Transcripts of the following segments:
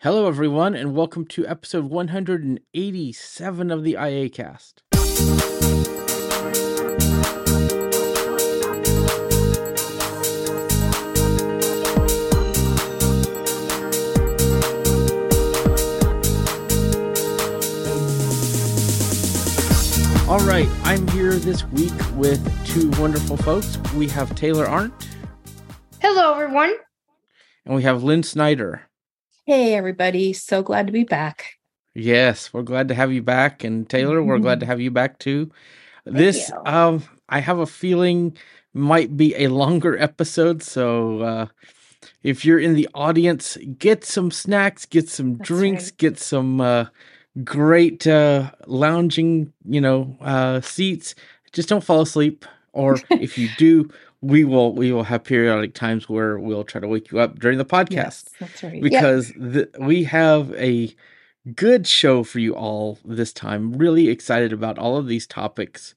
Hello, everyone, and welcome to episode 187 of the iACast. All right, I'm here this week with two wonderful folks. We have Taylor Arndt Hello, everyone. and we have Lynn Snyder. Hey, everybody. So glad to be back. Yes, we're glad to have you back, and Taylor, we're glad to have you back too. this, you. um, I have a feeling might be a longer episode, so uh, if you're in the audience, get some snacks, get some That's drinks, right. get some uh, great uh, lounging, you know, uh, seats. Just don't fall asleep, or if you do, we will we will have periodic times where we'll try to wake you up during the podcast Yes, that's right. because th- we have a good show for you all this time. Really excited about all of these topics.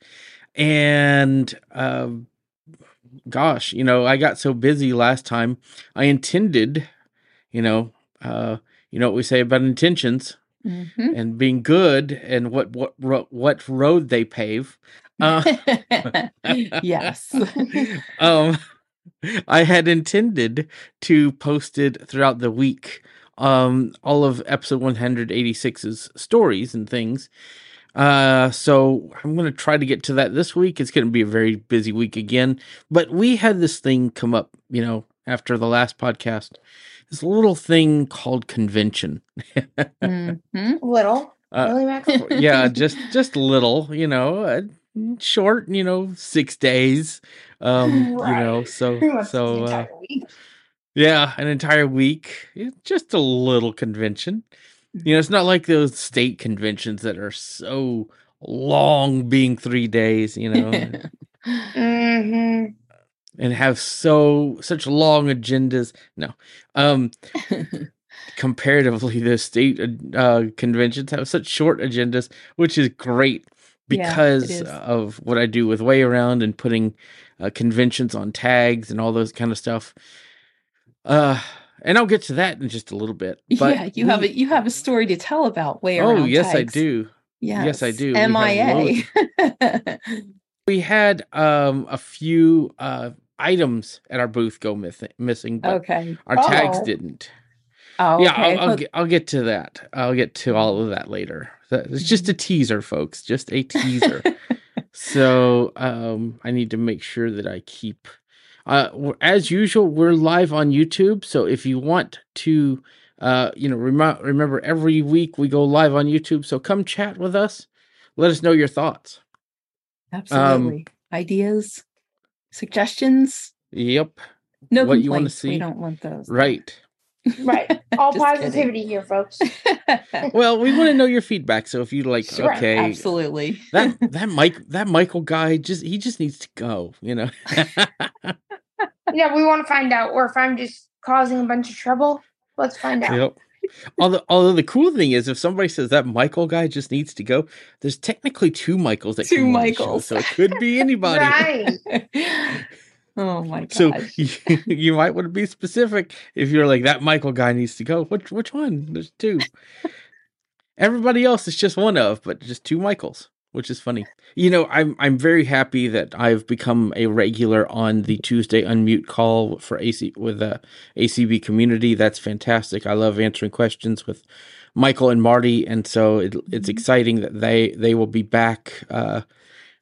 And um gosh, you know, I got so busy last time. I intended, you know, uh you know what we say about intentions Mhm. and being good and what what what road they pave. Uh, yes. um I had intended to post it throughout the week um all of episode 186's stories and things. Uh so I'm going to try to get to that this week. It's going to be a very busy week again, but we had this thing come up, you know, after the last podcast. This little thing called convention. Mhm. Little. Uh, really, Max? yeah, just just little, you know, uh, short, you know, 6 days. Um, you know, so so uh. Yeah, an entire week. Just a little convention. You know, it's not like those state conventions that are so long, being three days, you know, and- hmm and have so such long agendas. No, um, comparatively, the state uh, conventions have such short agendas, which is great because is. of what I do with WayAround and putting uh, conventions on tags and all those kind of stuff. Uh, and I'll get to that in just a little bit. But yeah, you have a you have a story to tell about WayAround. Oh, around yes, I do. Yes, Yes, I do. We MIA. We had um a few uh items at our booth go myth- missing, but okay. our tags Oh. didn't. Oh, yeah. I'll, I'll get I'll get to that. I'll get to all of that later. It's just a teaser, folks. Just a teaser. so um I need to make sure that I keep. Uh, as usual, we're live on YouTube. So if you want to, uh, you know, rem- remember every week we go live on YouTube. So come chat with us. Let us know your thoughts. Absolutely. Ideas, suggestions. Yep. No What you wanna complaints. We don't want those. Right. Right. All Just kidding. positivity here, folks. Well, we want to know your feedback. So if you like, Sure, okay, Absolutely. that that Mike that Michael guy just he just needs to go. You know. yeah, we want to find out, or if I'm just causing a bunch of trouble, let's find out. yep. Although, although the cool thing is, if somebody says that Michael guy just needs to go, there's technically two Michaels that Two come on the show, Michaels. so it could be anybody. Right. Oh my gosh. So you, you might want to be specific if you're like that Michael guy needs to go. Which which one? There's two. Everybody else is just one of, but just two Michaels, which is funny. You know, I'm I'm very happy that I've become a regular on the Tuesday unmute call for AC with the ACB community. That's fantastic. I love answering questions with Michael and Marty, and so it, it's Mhm. exciting that they they will be back. Uh,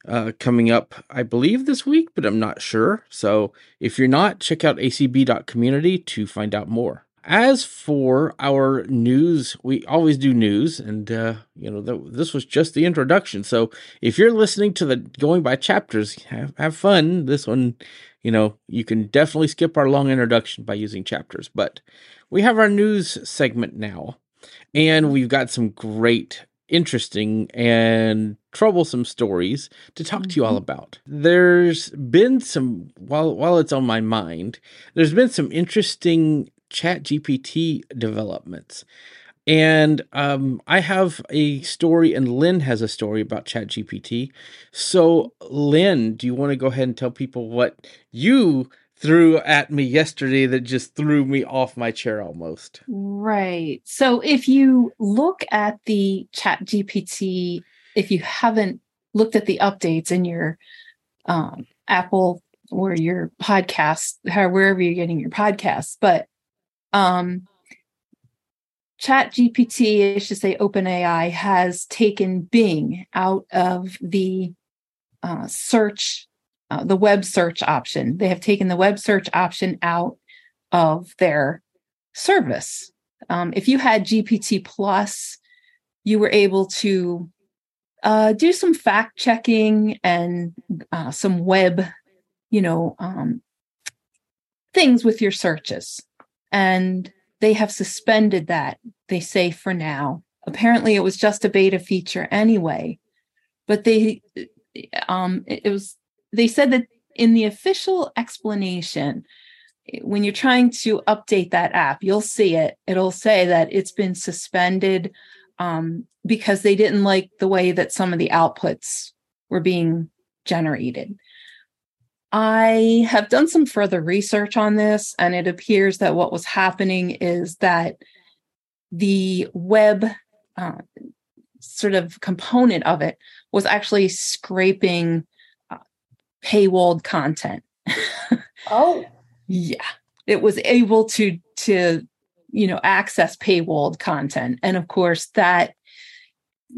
uh, coming up, I believe this week, but I'm not sure. So if you're not, check out acb.community to find out more. As for our news, we always do news, and uh, you know th- this was just the introduction. So if you're listening to the going by chapters, have, have fun. This one, you know, you can definitely skip our long introduction by using chapters. But we have our news segment now, and we've got some great, interesting, and troublesome stories to talk to you all Mhm. about. There's been some while while it's on my mind, there's been some interesting chat GPT developments. And um, I have a story, and Lynn has a story about ChatGPT. So, Lynn, do you want to go ahead and tell people what you threw at me yesterday that just threw me off my chair almost. Right. So if you look at the Chat GPT, if you haven't looked at the updates in your um, Apple or your podcast, how wherever you're getting your podcasts, but um, Chat GPT, I should say OpenAI, has taken Bing out of the uh, search, uh, the web search option. They have taken the web search option out of their service. Um, if you had GPT Plus, you were able to uh, do some fact checking and uh, some web, you know, um, things with your searches. And they have suspended that, they say for now. Apparently, it was just a beta feature anyway. But they, um, it was, they said that in the official explanation, when you're trying to update that app, you'll see it. It'll say that it's been suspended um, because they didn't like the way that some of the outputs were being generated. I have done some further research on this, and it appears that what was happening is that the web uh, sort of component of it was actually scraping paywalled content. oh, yeah, it was able to to you know access paywalled content. And of course that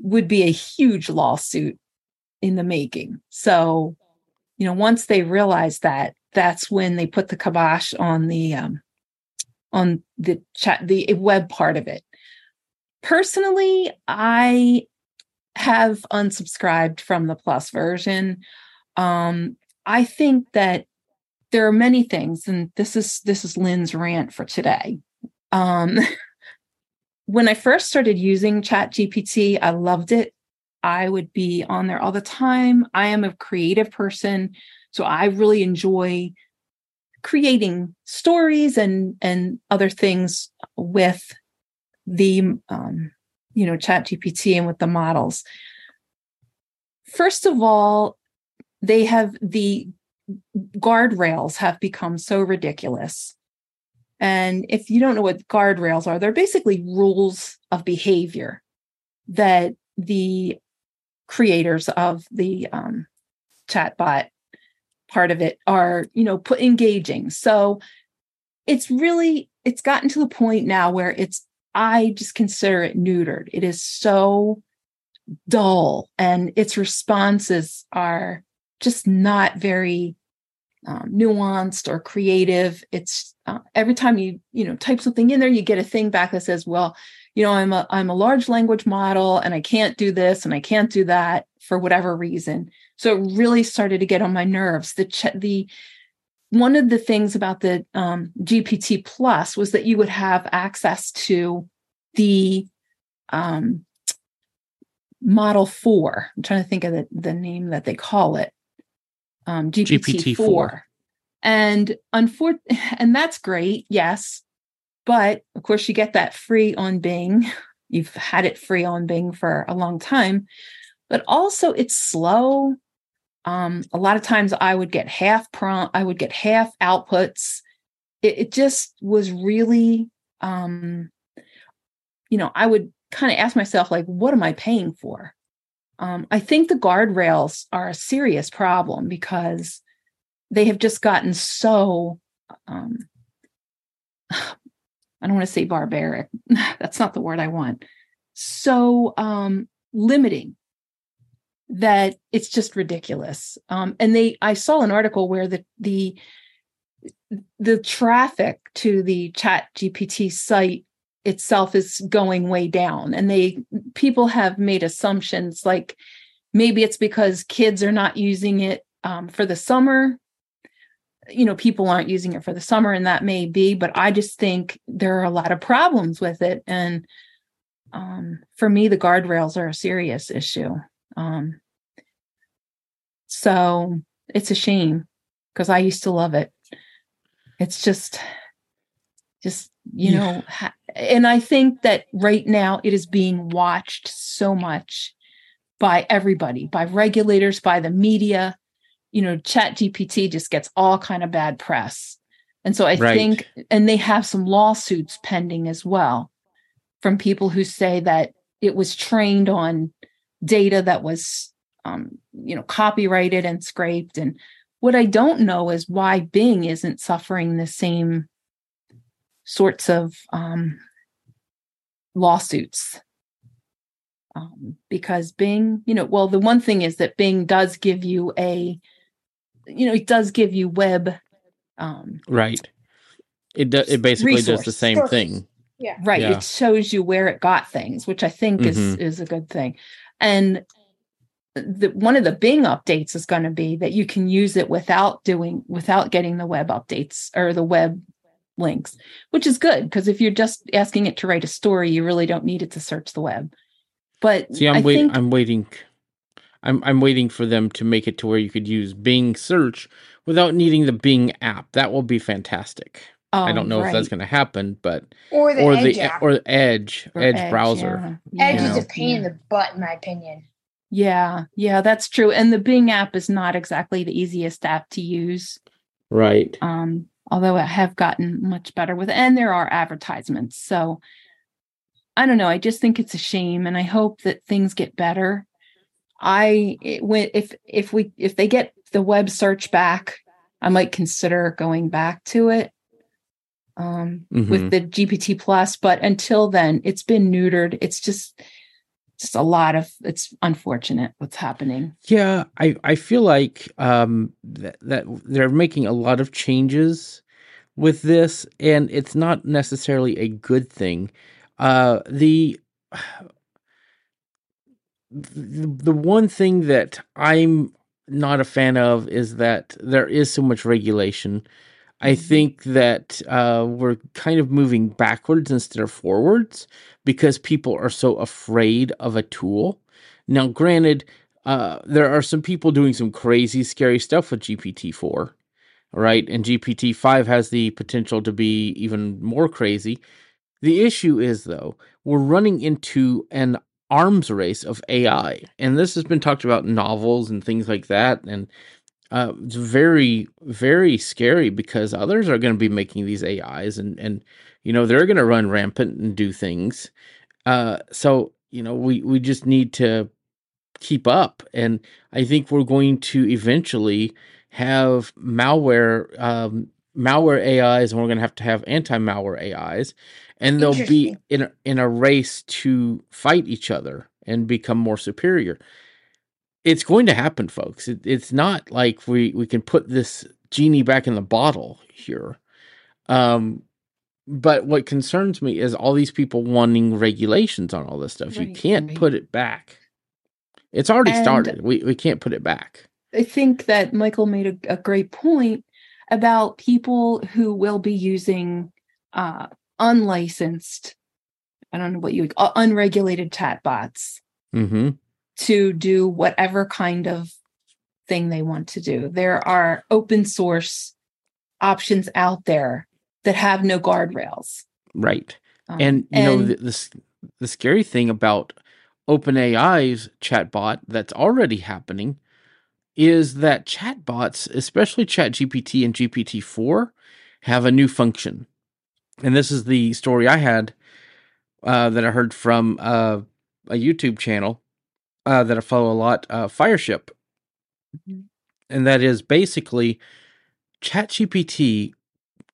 would be a huge lawsuit in the making. So you know once they realized that that's when they put the kibosh on the um on the chat the web part of it. Personally i have unsubscribed from the plus version um i think that there are many things and this is this is lynn's rant for today um, when I first started using Chat GPT, I loved it. I would be on there all the time. I am a creative person, so I really enjoy creating stories and and other things with the um, you know Chat GPT and with the models. First of all, they have the guardrails have become so ridiculous and if you don't know what guardrails are, they're basically rules of behavior that the creators of the um, chatbot part of it are, you know, put engaging. So it's really it's gotten to the point now where it's I just consider it neutered. It is so dull and its responses are just not very um, nuanced or creative. It's uh, every time you you know type something in there, you get a thing back that says, "Well, you know, I'm a I'm a large language model, and I can't do this and I can't do that for whatever reason." So it really started to get on my nerves. The ch- the one of the things about the um, GPT Plus was that you would have access to the um, Model Four. I'm trying to think of the, the name that they call it um, GPT four, and unfortunately, and that's great, yes, but of course you get that free on Bing. You've had it free on Bing for a long time, but also it's slow. Um, a lot of times I would get half prompt, I would get half outputs. It, it just was really, um, you know, I would kind of ask myself, like, what am I paying for? Um, I think the guardrails are a serious problem because they have just gotten so, um, I don't want to say barbaric. That's not the word I want. So um, limiting that it's just ridiculous. Um, and they, I saw an article where the the the traffic to the Chat GPT site itself is going way down. And they people have made assumptions like maybe it's because kids are not using it um, for the summer. You know people aren't using it for the summer and that may be but i just think there are a lot of problems with it. And um, for me the guardrails are a serious issue. Um, so it's a shame because i used to love it. It's just just you yeah. know ha- and i think that right now it is being watched so much by everybody by regulators by the media you know, Chat GPT just gets all kind of bad press. And so I Right. think, and they have some lawsuits pending as well from people who say that it was trained on data that was, um, you know, copyrighted and scraped. And what I don't know is why Bing isn't suffering the same sorts of um, lawsuits. Um, because Bing, you know, well, the one thing is that Bing does give you a, you know, it does give you web, um, Right. It do, it basically does the same Sources. thing. Yeah. right? Yeah. It shows you where it got things, which I think is Mhm. is a good thing. And the one of the Bing updates is going to be that you can use it without doing without getting the web updates or the web links, which is good because if you're just asking it to write a story, you really don't need it to search the web. But See, I'm waiting. think I'm waiting. I'm I'm waiting for them to make it to where you could use Bing search without needing the Bing app. That will be fantastic. I don't um, know if that's going to happen, but Or the or Edge the app. or Edge Or Edge, browser. yeah. Edge you is know. a pain in the butt, in my opinion. Yeah, yeah, that's true. And the Bing app is not exactly the easiest app to use. Right. Um, although I have gotten much better with it. And there are advertisements. So I don't know. I just think it's a shame and I hope that things get better. I it, when if if we if they get the web search back, I might consider going back to it. Um Mhm. with the GPT plus, but until then it's been neutered. It's just just a lot of it's unfortunate what's happening. Yeah, I I feel like um that, that they're making a lot of changes with this and it's not necessarily a good thing. Uh the the, the one thing that I'm not a fan of is that there is so much regulation. I think that uh, we're kind of moving backwards instead of forwards because people are so afraid of a tool. Now, granted, uh, there are some people doing some crazy, scary stuff with GPT 4, right? And GPT 5 has the potential to be even more crazy. The issue is, though, we're running into an arms race of AI. And this has been talked about in novels and things like that. And uh, it's very, very scary because others are going to be making these AIs and, and, you know, they're going to run rampant and do things. Uh, so, you know, we, we just need to keep up. And I think we're going to eventually have malware, um, malware AIs, and we're going to have to have anti-malware AIs, and they'll be in a, in a race to fight each other and become more superior. It's going to happen, folks. It, it's not like we we can put this genie back in the bottle here. Um, but what concerns me is all these people wanting regulations on all this stuff. you can't right. put it back. It's already And- started. We we can't put it back. I think that Michael made a, a great point about people who will be using uh, unlicensed, I don't know what you would, uh, unregulated chatbots Mm-hmm. To do whatever kind of thing they want to do. There are open source options out there that have no guardrails. Right. Um, and you know the, the the scary thing about OpenAI's chatbot that's already happening is that chatbots, especially ChatGPT and GPT-4, have a new function. And this is the story I had uh, that I heard from uh, a YouTube channel uh, that I follow a lot, uh, Fireship, Mhm. and that is basically ChatGPT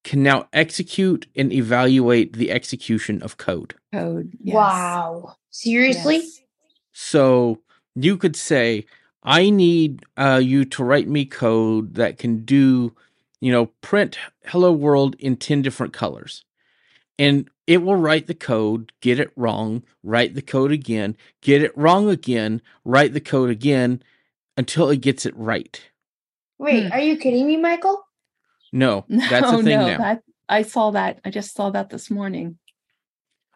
can now execute and evaluate the execution of code. code. yes. Wow. Seriously? Yes. So you could say, I need uh, you to write me code that can do, you know, print hello world in 10 different colors. And it will write the code, get it wrong, write the code again, get it wrong again, write the code again until it gets it right. Wait, Hmm. are you kidding me, Michael? No, that's no, the thing no, now. that I saw that. I just saw that this morning.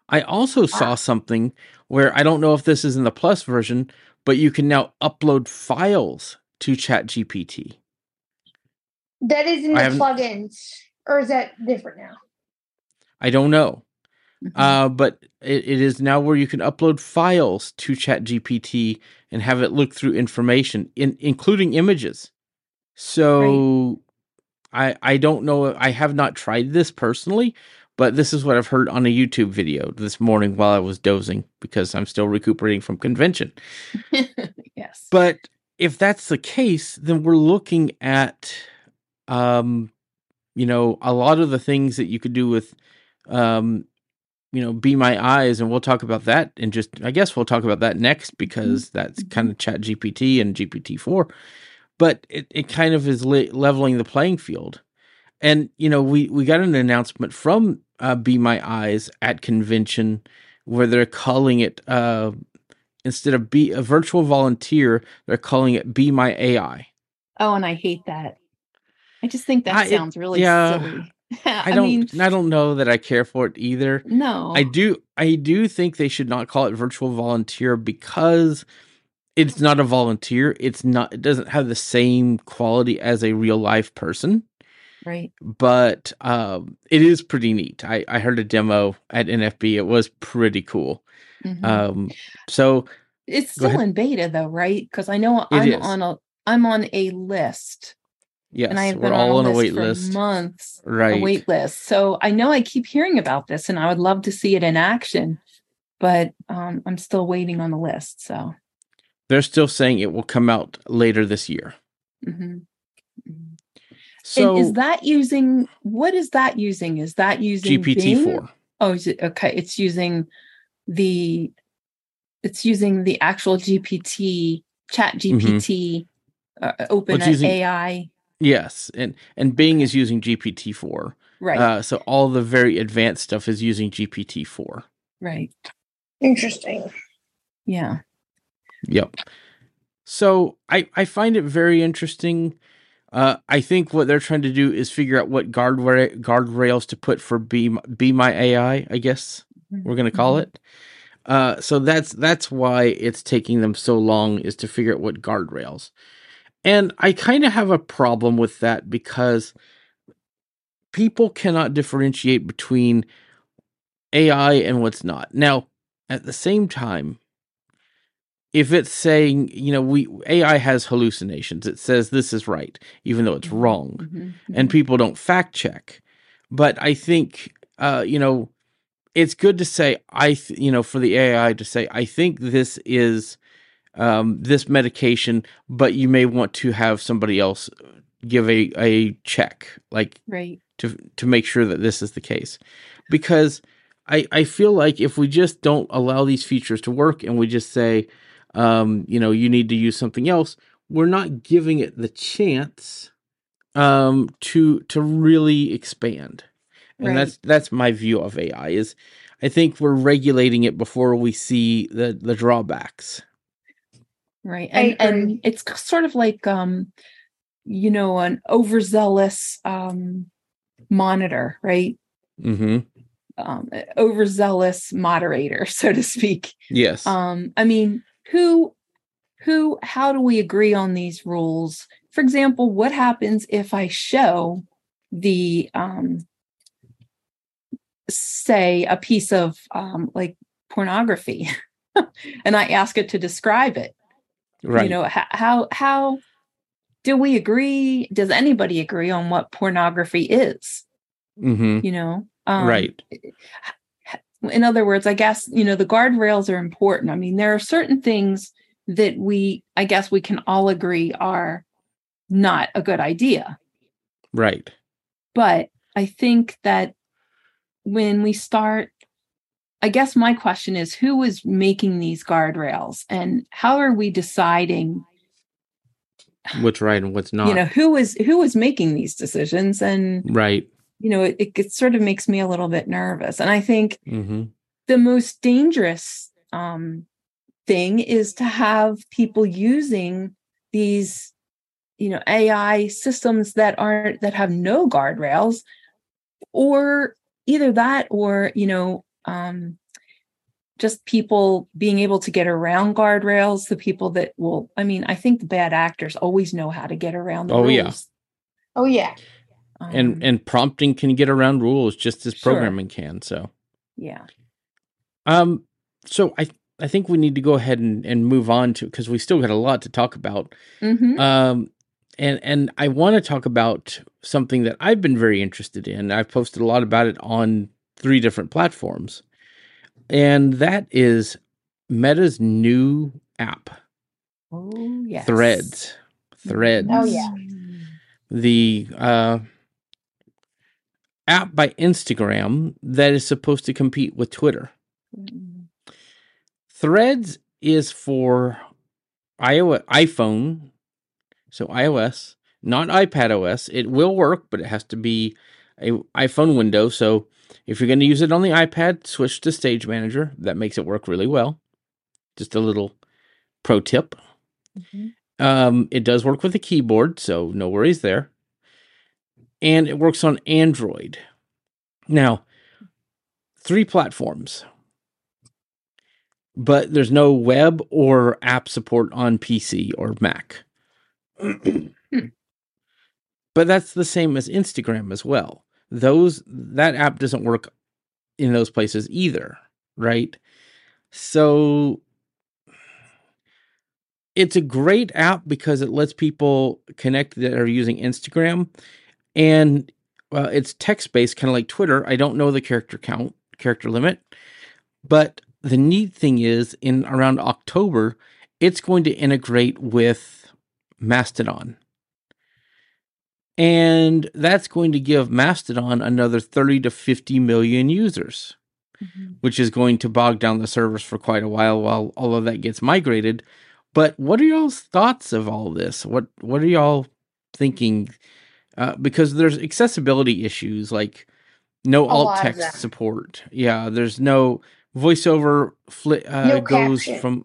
I also saw something where I don't know if this is in the plus version, but you can now upload files to ChatGPT. That is in the plugins. Or is that different now? I don't know. Mhm. Uh, but it, it is now where you can upload files to ChatGPT and have it look through information, in, including images. So I I don't know. I have not tried this personally, but this is what I've heard on a YouTube video this morning while I was dozing because I'm still recuperating from convention. yes. But if that's the case, then we're looking at, um, you know, a lot of the things that you could do with, um, you know, be my eyes, and we'll talk about that And just. I guess we'll talk about that next because that's Mhm. kind of Chat GPT and GPT four, but it it kind of is le- leveling the playing field. And you know, we we got an announcement from uh, Be My Eyes at convention where they're calling it uh, instead of be a virtual volunteer, they're calling it Be My AI. oh, and I hate that. I just think that I- sounds really yeah, silly. I don't mean, I don't know that I care for it either. no. I do I do think they should not call it virtual volunteer because it's not a volunteer. It's not it doesn't have the same quality as a real life person. right. but um, it is pretty neat. I, I heard a demo at NFB. It was pretty cool. Mhm. Um, so it's still in beta though, right? Because I know It I'm is. on a I'm on a list, yes, and I've we're been all on a list wait for list, months. right? A wait list. So I know I keep hearing about this, and I would love to see it in action, but um, I'm still waiting on the list. So. They're still saying it will come out later this year. mhm. Mhm. So and is that using what is that using? Is that using GPT four? Oh, is it okay? It's using the it's using the actual GPT, Chat GPT, uh, Open Mm-hmm. using- AI. Yes, and and Bing is using GPT four. Right, Uh, so all the very advanced stuff is using GPT four. right, Interesting. yeah, Yep. So I I find it very interesting. Uh, I think what they're trying to do is figure out what guardrail guardrails to put for be M- be my AI. I guess we're gonna call Mhm. it. Uh, so that's that's why it's taking them so long is to figure out what guardrails. And I kind of have a problem with that because people cannot differentiate between AI and what's not. Now, at the same time, if it's saying, you know, we AI has hallucinations, it says this is right, even though it's wrong Mhm, and mhm. people don't fact check. But I think, uh, you know, it's good to say I, th- you know, for the AI to say I think this is um, this medication, but you may want to have somebody else give a a check, like right, to to make sure that this is the case, because I I feel like if we just don't allow these features to work and we just say, um, you know, you need to use something else, we're not giving it the chance um to to really expand. And Right. that's that's my view of ai is i think we're regulating it before we see the the drawbacks right, and and it's sort of like um, you know, an overzealous um monitor, right? mm-hmm. Um, overzealous moderator, so to speak. yes. Um i mean who who how do we agree on these rules? For example what happens if i show the um say a piece of um like pornography and i ask it to describe it right. you know how how do we agree does anybody agree on what pornography is? Mm-hmm. You know um, right. in other words, I guess, you know, the guardrails are important. I mean, there are certain things that we, I guess, we can all agree are not a good idea. right. But I think that when we start, I guess my question is who is making these guardrails and how are we deciding, what's right and what's not you know, who is who is making these decisions? And, right you know, it, it sort of makes me a little bit nervous. And I think mm-hmm the most dangerous um, thing is to have people using these you know ai systems that aren't that have no guardrails or either that or you know um, just people being able to get around guardrails the people that will i mean i think the bad actors always know how to get around the Oh, rules yeah. Oh yeah. Um, and and prompting can get around rules just as Sure. programming can so yeah um so i i think we need to go ahead and, and move on to because we still got a lot to talk about Mhm. um and and I want to talk about something that I've been very interested in. I've posted a lot about it on three different platforms, and that is Meta's new app, Oh yes. Threads. Threads. Oh, yeah. The uh, app by Instagram that is supposed to compete with Twitter. Mm. Threads is for iOS, iPhone, so iOS, not iPad OS. It will work, but it has to be a iPhone window. So if you're going to use it on the iPad, switch to Stage Manager. That makes it work really well. Just a little pro tip. Mhm. Um, it does work with a keyboard, so no worries there. And it works on Android. Now, three platforms, but there's no web or app support on PC or Mac. But that's the same as Instagram as well. Those that app doesn't work in those places either, right? So it's a great app because it lets people connect that are using Instagram and uh, it's text based kind of like Twitter. I don't know the character count, character limit, but the neat thing is in around October it's going to integrate with Mastodon. And that's going to give Mastodon another 30 to 50 million users Mhm. which is going to bog down the servers for quite a while while all of that gets migrated. But what are y'all's thoughts of all this? What what are y'all thinking? Uh, because there's accessibility issues like no A alt text support. Yeah, there's no voiceover. Fli- uh, No goes captions. from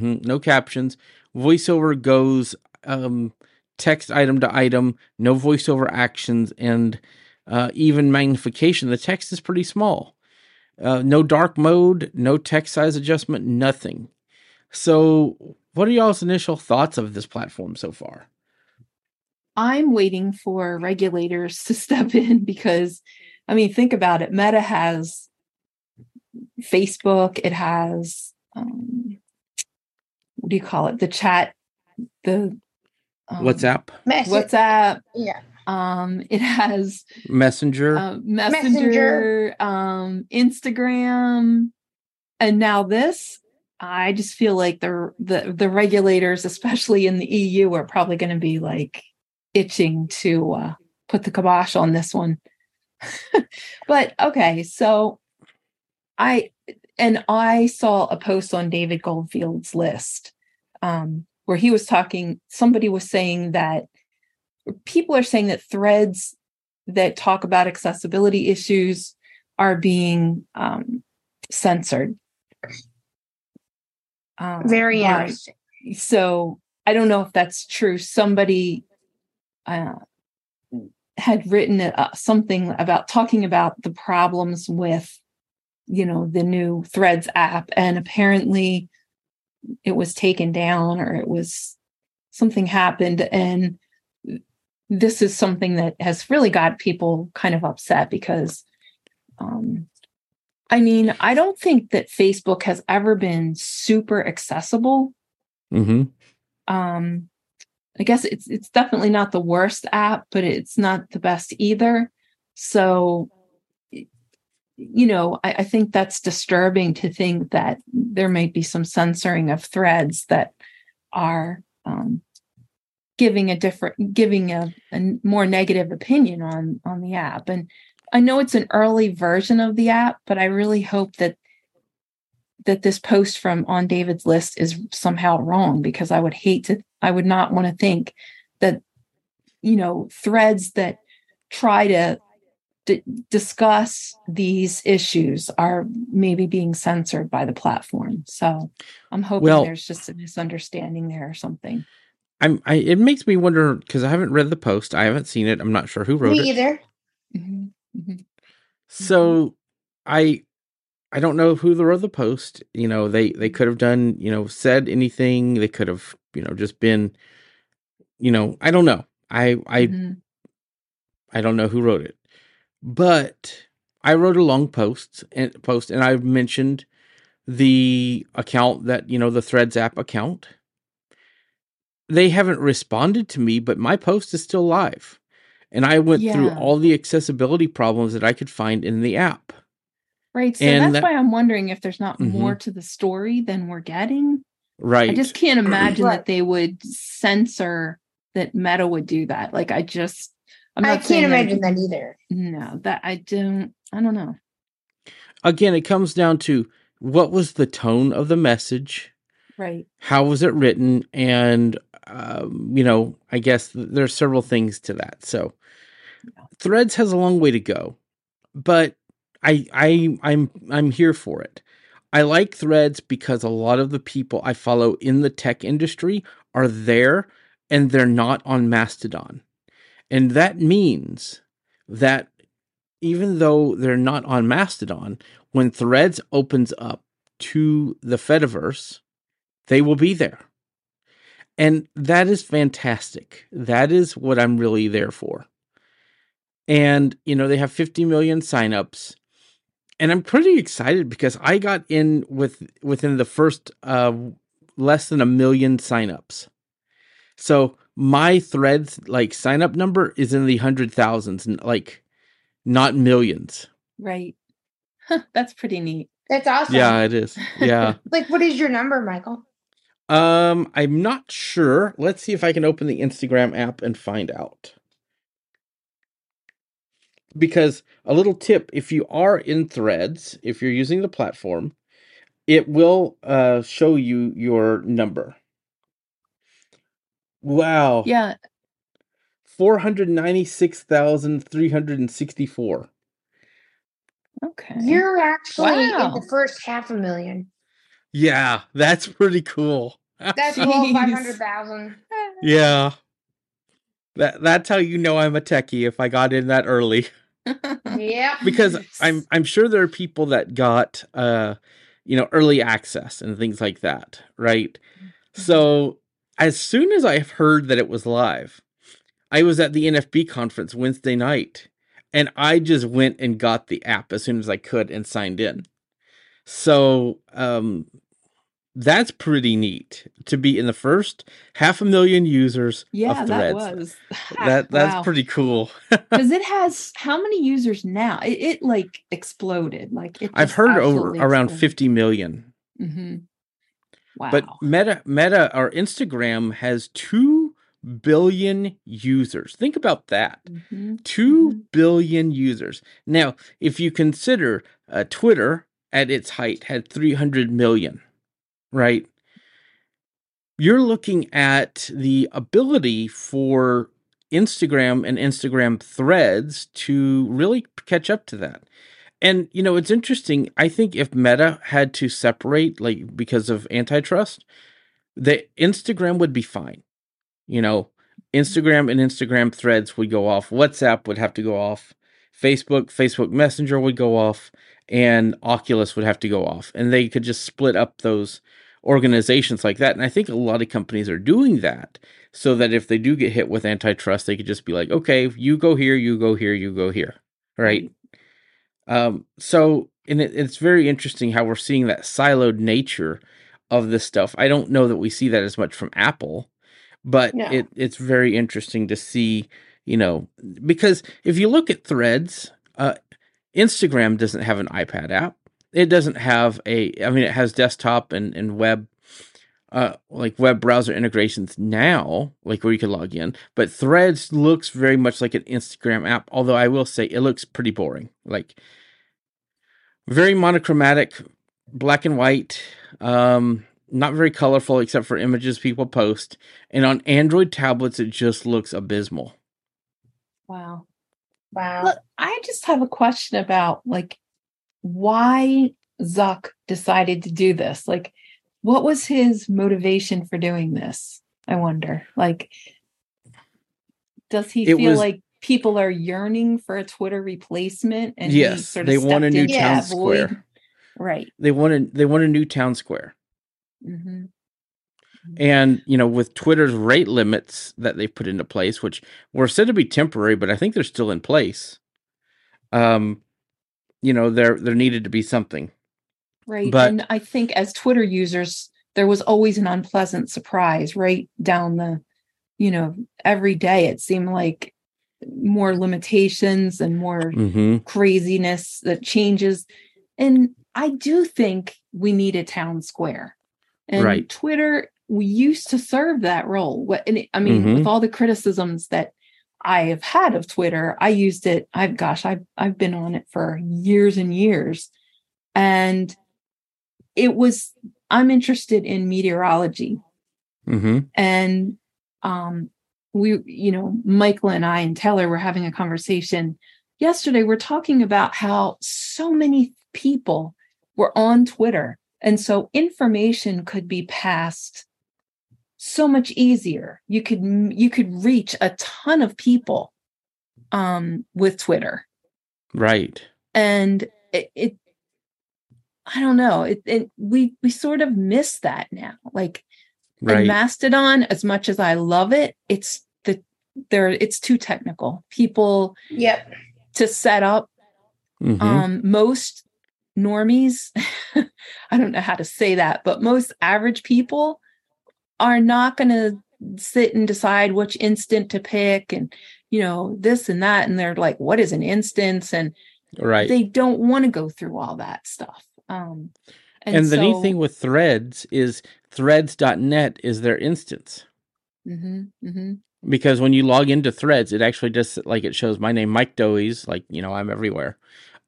mhm, no captions. Voiceover goes um, text item to item. No voiceover actions and uh, even magnification. The text is pretty small. Uh, no dark mode, no text size adjustment, nothing. So, what are y'all's initial thoughts of this platform so far? I'm waiting for regulators to step in because, I mean, think about it. Meta has Facebook, it has, um, what do you call it? The chat, the um, WhatsApp, Message. WhatsApp. Yeah. Um, it has Messenger. uh, Messenger, um, Instagram, and now this. I just feel like the the the regulators, especially in the EU, are probably going to be like itching to uh, put the kibosh on this one. but okay, so I and I saw a post on David Goldfield's list um, where he was talking. Somebody was saying that people are saying that threads that talk about accessibility issues are being um, censored. Um, Very interesting. so I don't know if that's true. Somebody uh, had written uh, something about talking about the problems with, you know, the new Threads app, and apparently it was taken down or it was something happened, and this is something that has really got people kind of upset because. Um, I mean, I don't think that Facebook has ever been super accessible mm-hmm. um i guess it's it's definitely not the worst app but it's not the best either so you know I, I think that's disturbing to think that there might be some censoring of threads that are um giving a different giving a, a more negative opinion on on the app. And i know it's an early version of the app but i really hope that that this post from on David's list is somehow wrong because I would hate to I would not want to think that you know threads that try to d- discuss these issues are maybe being censored by the platform. So I'm hoping Well- there's just a misunderstanding there or something. I'm. I, it makes me wonder because I haven't read the post. I haven't seen it. I'm not sure who wrote Me it. either. Mhm, mhm. So I I don't know who wrote the post. You know, they they could have done, you know, said anything. They could have, you know, just been you know, I don't know. I I Mhm. I don't know who wrote it. But I wrote a long post and post and I've mentioned the account that, you know, the Threads app account. they haven't responded to me, but my post is still live. And I went through all the accessibility problems that I could find in the app. Right. So And that's that- why I'm wondering if there's not Mhm. more to the story than we're getting. Right. I just can't imagine Right. that they would censor that Meta would do that. Like I just I not saying can't that- imagine that either. No, that I don't I don't know. Again, it comes down to what was the tone of the message? Right. how was it written and um, you know i guess th- there's several things to that so threads has a long way to go but i i i'm i'm here for it i like threads because a lot of the people i follow in the tech industry are there and they're not on mastodon and that means that even though they're not on mastodon when threads opens up to the fediverse they will be there. And that is fantastic. That is what I'm really there for. And, you know, they have 50 million signups. And I'm pretty excited because I got in with within the first uh less than a million signups. So my threads like sign up number is in the hundred thousands and like not millions. Right. That's pretty neat. That's awesome. Yeah, it is. Yeah. Like, what is your number, Michael? Um, I'm not sure. Let's see if I can open the Instagram app and find out. Because a little tip if you are in threads, if you're using the platform, it will uh, show you your number. Wow. Yeah. 496,364. Okay. You're actually Wow. in the first half a million. Yeah, that's pretty cool. That's Jeez. all five hundred thousand. yeah. That that's how you know I'm a techie if I got in that early. Yeah. because I'm I'm sure there are people that got uh you know early access and things like that, right? So as soon as I heard that it was live, I was at the NFB conference Wednesday night and I just went and got the app as soon as I could and signed in. So um that's pretty neat to be in the first half a million users yeah, of that was That that's Wow. pretty cool. because it has how many users now? It, it like exploded. Like it I've heard over absolutely around 50 million. Mm-hmm. Wow. But Meta Meta or Instagram has 2 billion users. Think about that. Mhm. Two Mhm. billion users. Now, if you consider uh, Twitter at its height had 300 million, right? You're looking at the ability for Instagram and Instagram threads to really catch up to that. And you know, it's interesting. I think if Meta had to separate like because of antitrust, the Instagram would be fine. You know, Instagram and Instagram threads would go off. WhatsApp would have to go off. Facebook, Facebook Messenger would go off, and Oculus would have to go off. And they could just split up those organizations like that. And I think a lot of companies are doing that so that if they do get hit with antitrust, they could just be like, okay, you go here, you go here, you go here. Right. Um, so, and it, it's very interesting how we're seeing that siloed nature of this stuff. I don't know that we see that as much from Apple, but it, it's very interesting to see, you know, because if you look at threads, uh, Instagram doesn't have an iPad app. It doesn't have a, I mean, it has desktop and, and web, uh, like web browser integrations now, like where you can log in. But Threads looks very much like an Instagram app, although I will say it looks pretty boring. Like very monochromatic, black and white, um, not very colorful except for images people post. And on Android tablets, it just looks abysmal. wow. Wow. Look, I just have a question about like why Zuck decided to do this. Like, what was his motivation for doing this? I wonder. Like, does he It feel was- like people are yearning for a Twitter replacement? And he Yes, sort of they want a new town that void? square. Right. They want a they want a new town square. hmm And, you know, with Twitter's rate limits that they've put into place, which were said to be temporary, but I think they're still in place. Um, you know, there there needed to be something. Right. But- and I think as Twitter users, there was always an unpleasant surprise right down the you know every day it seemed like more limitations and more hmm craziness that changes and i do think we need a town square and Right. twitter we used to serve that role what and i mean Mhm. with all the criticisms that i have had of twitter i used it i've gosh i've i've been on it for years and years and it was i'm interested in meteorology. Hmm and um we you know michael and i and taylor were having a conversation yesterday. We're talking about how so many people were on twitter. And so information could be passed so much easier. You could you could reach a ton of people um with twitter. Right. and it, it i don't know it, it we we sort of miss that now like and Right. Mastodon, as much as I love it, it's the there it's too technical. People Yep. to set up. hmm Um, most normies, I don't know how to say that, but most average people are not gonna sit and decide which instant to pick and you know this and that and they're like what is an instance and right. they don't want to go through all that stuff um and the neat thing with threads is threads.net is their instance. Mhm, mhm. because when you log into threads it actually just like it shows my name mike doise like you know i'm everywhere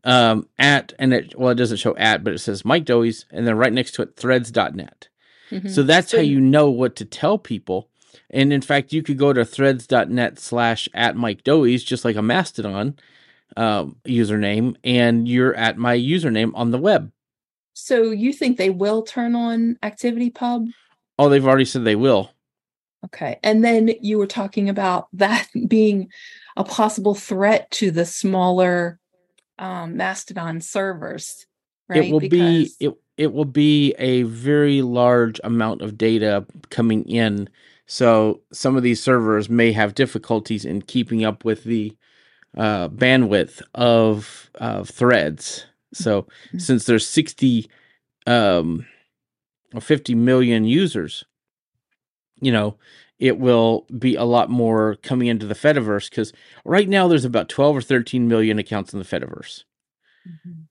um at and it well it doesn't show at but it says mike doise and then right next to it threads.net Mhm. so that's So how you- you know what to tell people and in fact you could go to threads.net slash at mike doise just like a mastodon um, username and you're at my username on the web So you think they will turn on Activity Pub? oh they've already said they will Okay. And then you were talking about that being a possible threat to the smaller um, Mastodon servers, right? It will be it it will be a very large amount of data coming in. So some of these servers may have difficulties in keeping up with the uh, bandwidth of of threads. So Mhm. since there's sixty um, or fifty million users, you know, it will be a lot more coming into the Fediverse because right now there's about twelve or thirteen million accounts in the Fediverse Mhm.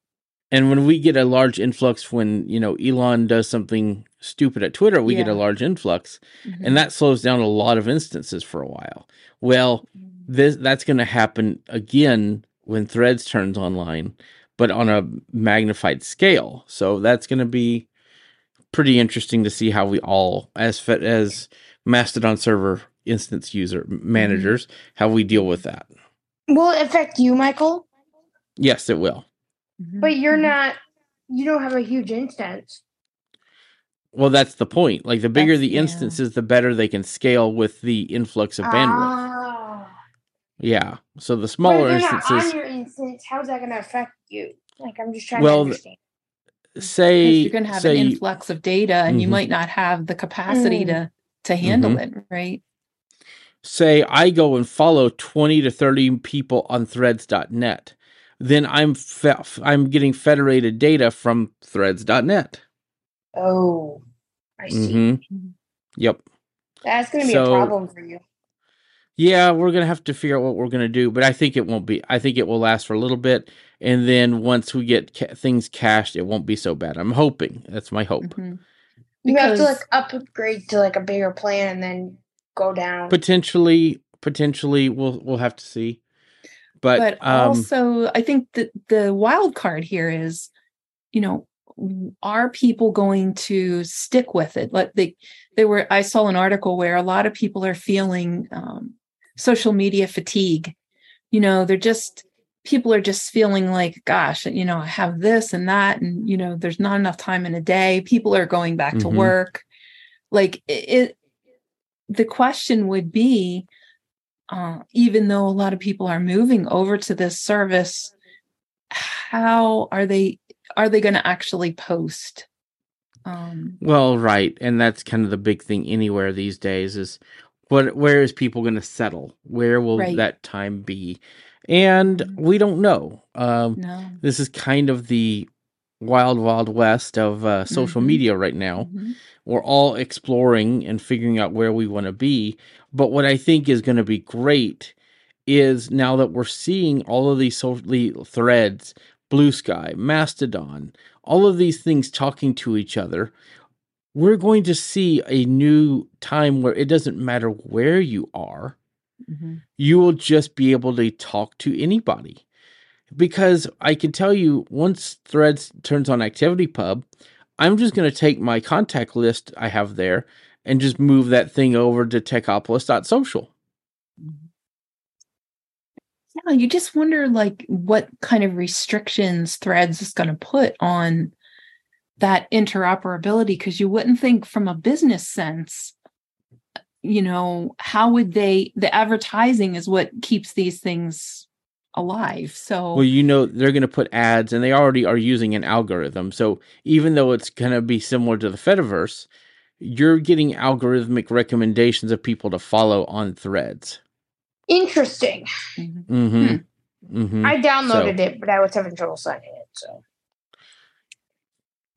and when we get a large influx when you know elon does something stupid at twitter we get a large influx Mhm. and that slows down a lot of instances for a while well this that's going to happen again when threads turns online but on a magnified scale so that's going to be pretty interesting to see how we all as as mastodon server instance user managers how we deal with that Will it affect you, Michael? yes it will Mhm. But you're Mhm. not. You don't have a huge instance. Well, that's the point. Like the bigger That's- the yeah. instances, the better they can scale with the influx of bandwidth. Ah. yeah. So the smaller if they're not instances, on your instance, how's that going to affect you? Like, I'm just trying Well, to understand. say Because you're going to have say an influx of data, and you Mhm. might not have the capacity Mm. to to handle Mm-hmm. it, right? say I go and follow 20 to 30 people on threads.net, then I'm fe- I'm getting federated data from threads.net. Oh, I see. Mhm. Mhm. Yep. That's going to be So- a problem for you. Yeah, we're going to have to figure out what we're going to do, but I think it won't be. I think it will last for a little bit and then once we get ca- things cached, it won't be so bad. I'm hoping. That's my hope. Mhm. You have to like upgrade to like a bigger plan and then go down. potentially potentially we'll we'll have to see but, but um also i think that the wild card here is you know are people going to stick with it like they they were i saw an article where a lot of people are feeling um, social media fatigue. You know they're just people are just feeling like gosh you know i have this and that and you know there's not enough time in a day. People are going back to Mhm. work. Like it, it the question would be uh, even though a lot of people are moving over to this service how are they are they going to actually post? Um well right and that's kind of the big thing anywhere these days is what where is people going to settle where will Right. that time be and Mhm. we don't know um no this is kind of the wild, wild west of uh, social Mhm. media right now. Mhm. We're all exploring and figuring out where we want to be. But what I think is going to be great is now that we're seeing all of these social threads, Blue Sky, Mastodon, all of these things talking to each other, we're going to see a new time where it doesn't matter where you are, Mhm. you will just be able to talk to anybody. Because I can tell you, once Threads turns on Activity Pub, I'm just going to take my contact list I have there and just move that thing over to techopolis.social. Yeah, you just wonder like what kind of restrictions Threads is going to put on that interoperability because you wouldn't think from a business sense you know how would they the advertising is what keeps these things alive so Well, you know, they're going to put ads and they already are using an algorithm. So even though it's going to be similar to the Fediverse, you're getting algorithmic recommendations of people to follow on threads. Interesting. Mhm. Mm-hmm. Mm-hmm. I downloaded So- it, but I was having trouble signing it. So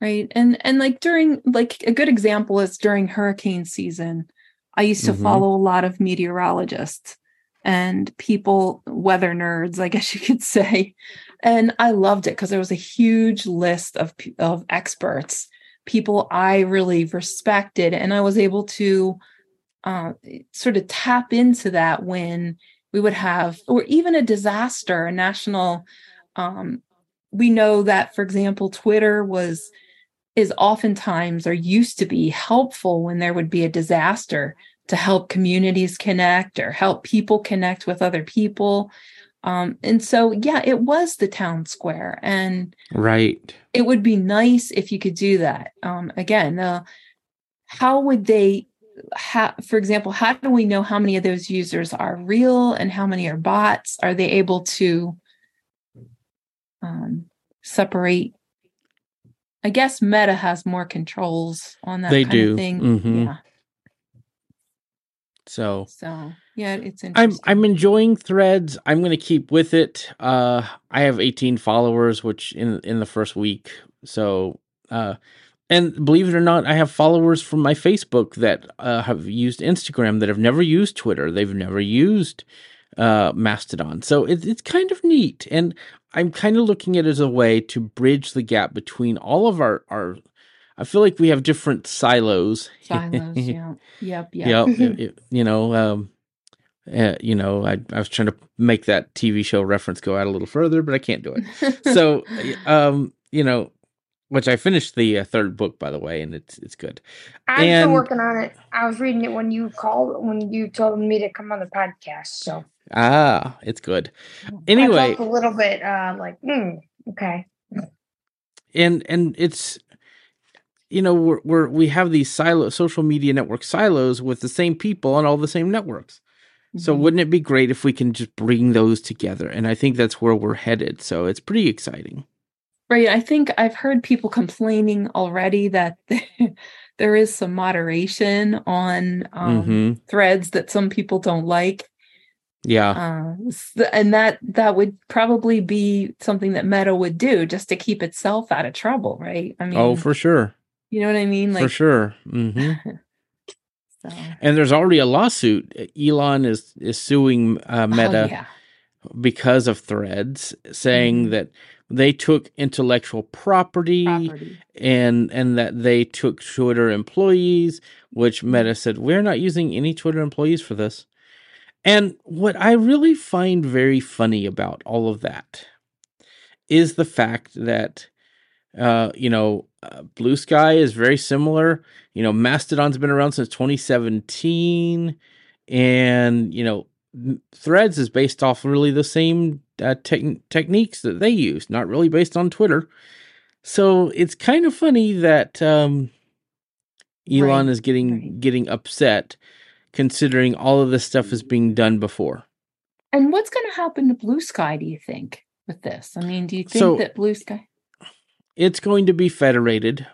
right and and like during like a good example is during hurricane season i used to Mhm. follow a lot of meteorologists and people weather nerds i guess you could say and i loved it because there was a huge list of of experts people i really respected and i was able to uh, sort of tap into that when we would have or even a disaster a national um, we know that for example twitter was is oftentimes or used to be helpful when there would be a disaster to help communities connect or help people connect with other people. Um, and so yeah it was the town square and Right. it would be nice if you could do that. Um, again uh, how would they how, for example how do we know how many of those users are real and how many are bots? Are they able to um, separate i guess meta has more controls on that They kind do. of thing Mhm. yeah So so yeah it's I'm I'm enjoying threads. I'm going to keep with it. Uh I have 18 followers which in in the first week. So uh and believe it or not, I have followers from my Facebook that uh, have used Instagram that have never used Twitter. They've never used uh, Mastodon. So it, it's kind of neat. And I'm kind of looking at it as a way to bridge the gap between all of our, our I feel like we have different silos. silos yeah yep yep Yep, it- it- you know, um, uh, you know, I, I was trying to make that TV show reference go out a little further, but I can't do it. so, um, you know, which I finished the uh, third book, by the way, and it's it's good. I'm And- still working on it. I was reading it when you called when you told me to come on the podcast. So Ah, it's good. I Anyway, felt a little bit uh, like, hmm, okay. and and it's you know we're, we're we have these silo social media network silos with the same people on all the same networks. So Mhm. wouldn't it be great if we can just bring those together? And I think that's where we're headed. So it's pretty exciting. Right. I think I've heard people complaining already that there is some moderation on um, hmm threads that some people don't like, Yeah. uh, and that that would probably be something that Meta would do just to keep itself out of trouble, right? I mean, oh, for sure. you know what I mean? for sure. hmm so, And there's already a lawsuit. Elon is is suing uh, Meta Oh, yeah. because of Threads, saying Mhm. that they took intellectual property, Property. and and that they took Twitter employees, which Meta said we're not using any Twitter employees for this. And what I really find very funny about all of that is the fact that uh, you know uh, Blue Sky is very similar. You know, Mastodon's been around since 2017, and you know, Threads is based off really the same uh, tech- techniques that they use, not really based on Twitter. So it's kind of funny that um, Elon Right, is getting right. getting upset, considering all of this stuff is being done before. And what's going to happen to Blue Sky? Do you think with this? I mean, do you think So- that Blue Sky? It's going to be federated.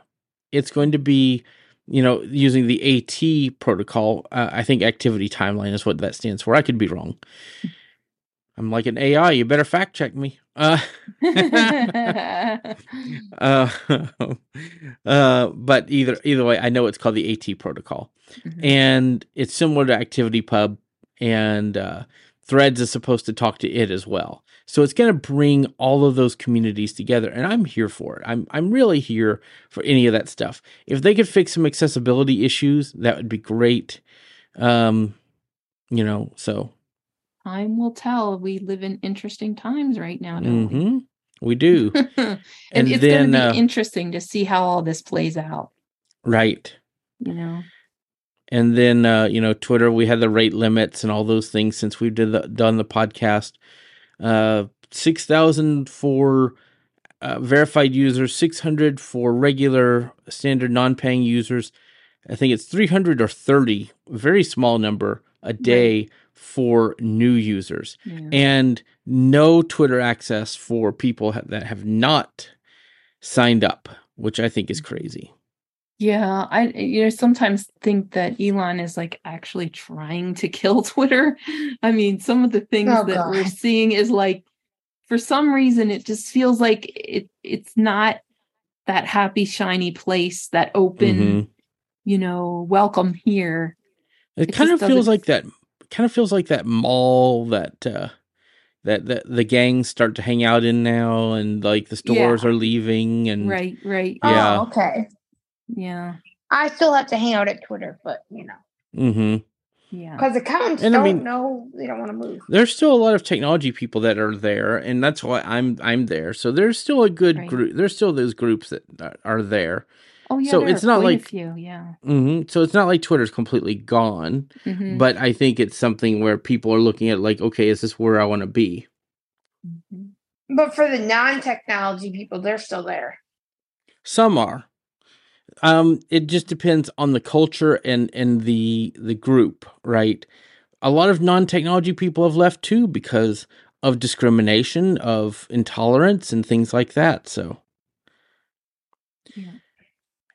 It's going to be, you know, using the AT protocol. Uh, I think activity timeline is what that stands for. I could be wrong. I'm like an AI. You better fact check me. Uh, uh, uh, but either either way, I know it's called the AT protocol, Mhm. and it's similar to ActivityPub, and uh, Threads is supposed to talk to it as well. So it's going to bring all of those communities together, and I'm here for it. I'm I'm really here for any of that stuff. If they could fix some accessibility issues, that would be great. Um, you know, so Time will tell. We live in interesting times right now, don't we? mhm, we do. and, And it's going to uh, be interesting to see how all this plays out. right. You know, and then uh, you know Twitter. We had the rate limits and all those things since we've did the, done the podcast. Uh, Six thousand for uh, verified users, six hundred for regular standard non-paying users. I think it's three hundred or thirty, very small number a day for new users, yeah. and no Twitter access for people ha- that have not signed up, which I think is crazy. Yeah, I you know sometimes think that Elon is like actually trying to kill Twitter. I mean, some of the things Oh, that we're seeing is like for some reason it just feels like it it's not that happy shiny place that open, Mhm. you know, welcome here. It, It kind of feels like that. Kind of feels like that mall that uh, that that the gangs start to hang out in now, and like the stores Yeah. are leaving, and Right, right. Yeah. Oh, okay. Yeah. I still have to hang out at Twitter, but you know, mm-hmm. Yeah. because accountants And I don't mean- know they don't want to move. there's still a lot of technology people that are there, and that's why I'm I'm there. So there's still a good Right. group. There's still those groups that are- are there. Oh yeah. so it's not like- few, yeah. hmm So it's not like Twitter's completely gone, Mhm, but I think it's something where people are looking at like, okay, is this where I want to be? mhm. But for the non-technology people, they're still there. Some are. Um, it just depends on the culture and and the the group, right? A lot of non-technology people have left too because of discrimination, of intolerance, and things like that. So.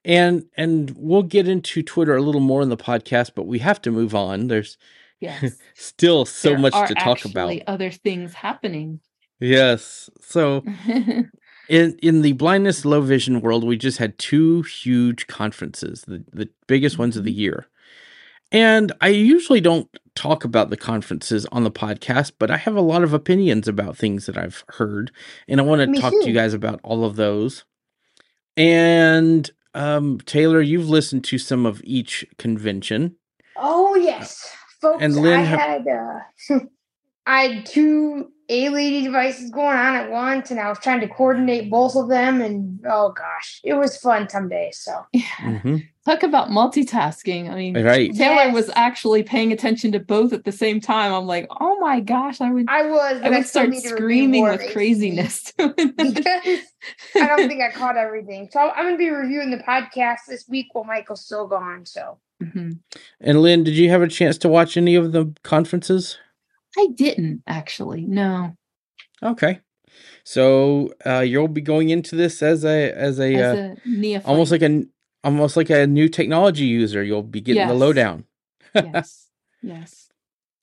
And and we'll get into Twitter a little more in the podcast, but we have to move on. There's Yes. still so There much to talk about. Other things happening. Yes. So, in in the blindness low vision world we just had two huge conferences the, the biggest ones of the mm-hmm. year and i usually don't talk about the conferences on the podcast but i have a lot of opinions about things that i've heard and i want to Me talk to you guys about all of those and um taylor you've listened to some of each convention Oh yes, folks. And Lynn I have- had uh, I had two A lady devices going on at once, and I was trying to coordinate both of them. And oh gosh, it was fun some days. So Yeah. Mhm. Talk about multitasking. I mean, right Taylor was actually paying attention to both at the same time. I'm like, oh my gosh, I would, I was. I would still start need to review screaming with craziness. because I don't think I caught everything. So I'm going to be reviewing the podcast this week while Michael's still gone. So Mhm. and lynn did you have a chance to watch any of the conferences I didn't actually. No, okay. So uh you'll be going into this as a as a, uh, as a neophyte. almost like a almost like a new technology user. You'll be getting the lowdown. Yes, yes.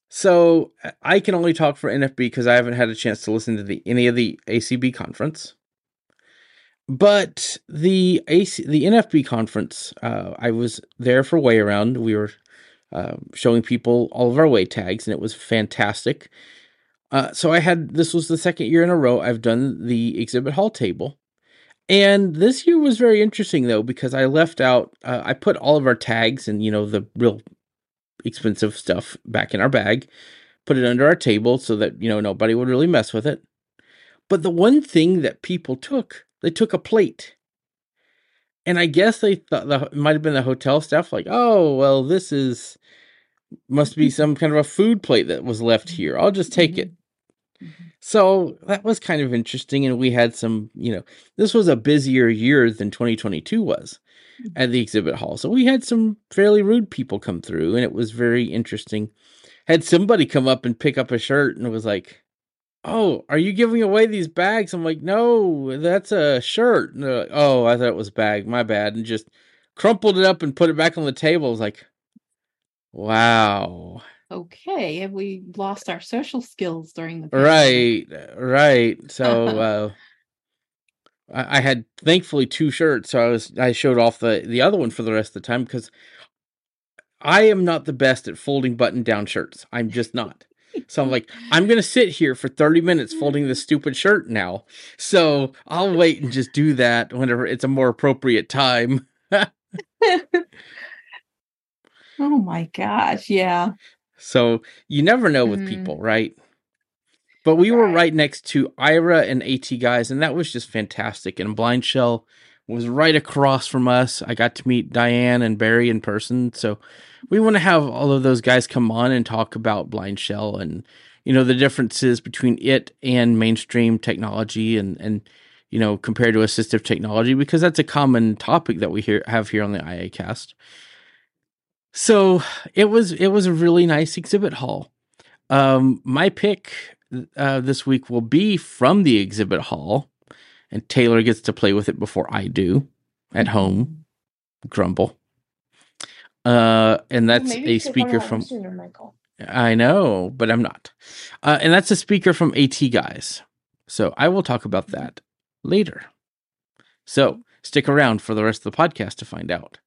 so i can only talk for nfb because i haven't had a chance to listen to the any of the acb conference. But the AC, the nfb conference uh, i was there for way around. We were uh, showing people all of our way tags and it was fantastic uh, so i had this was the second year in a row i've done the exhibit hall table and this year was very interesting though because I left out uh, I put all of our tags and you know the real expensive stuff back in our bag, put it under our table so that you know nobody would really mess with it. But the one thing that people took, they took a plate. And I guess they thought the, might have been the hotel staff like, "Oh, well this is must be some kind of a food plate that was left mm-hmm. here. I'll just take it." Mhm. So that was kind of interesting. And we had some, you know, this was a busier year than 2022 was mm-hmm. at the exhibit hall. So we had some fairly rude people come through and it was very interesting. Had somebody come up and pick up a shirt and it was like, Oh, are you giving away these bags? I'm like, No, that's a shirt. And they're like, oh, I thought it was a bag. My bad. And just crumpled it up and put it back on the table. I was like, Wow. okay, have we lost our social skills during the pandemic? Right, right. So uh, I, I had thankfully two shirts, so I was I showed off the the other one for the rest of the time because I am not the best at folding button down shirts. I'm just not. So I'm like, I'm gonna sit here for 30 minutes folding this stupid shirt now. So I'll wait and just do that whenever it's a more appropriate time. Oh my gosh, yeah. So you never know with Mhm. people, right? But we were Right. right next to Aira and AT guys, and that was just fantastic. And Blind Shell was right across from us. I got to meet Diane and Barry in person. So we want to have all of those guys come on and talk about Blind Shell and you know the differences between it and mainstream technology and and you know compared to assistive technology because that's a common topic that we hear have here on the iACast. So it was it was a really nice exhibit hall. Um, my pick uh, this week will be from the exhibit hall, and Taylor gets to play with it before I do at home. Grumble. Uh, and that's Maybe a you should come speaker from. sooner, Michael. I know, but I'm not. Uh, and that's a speaker from AT Guys. So I will talk about that later. So stick around for the rest of the podcast to find out.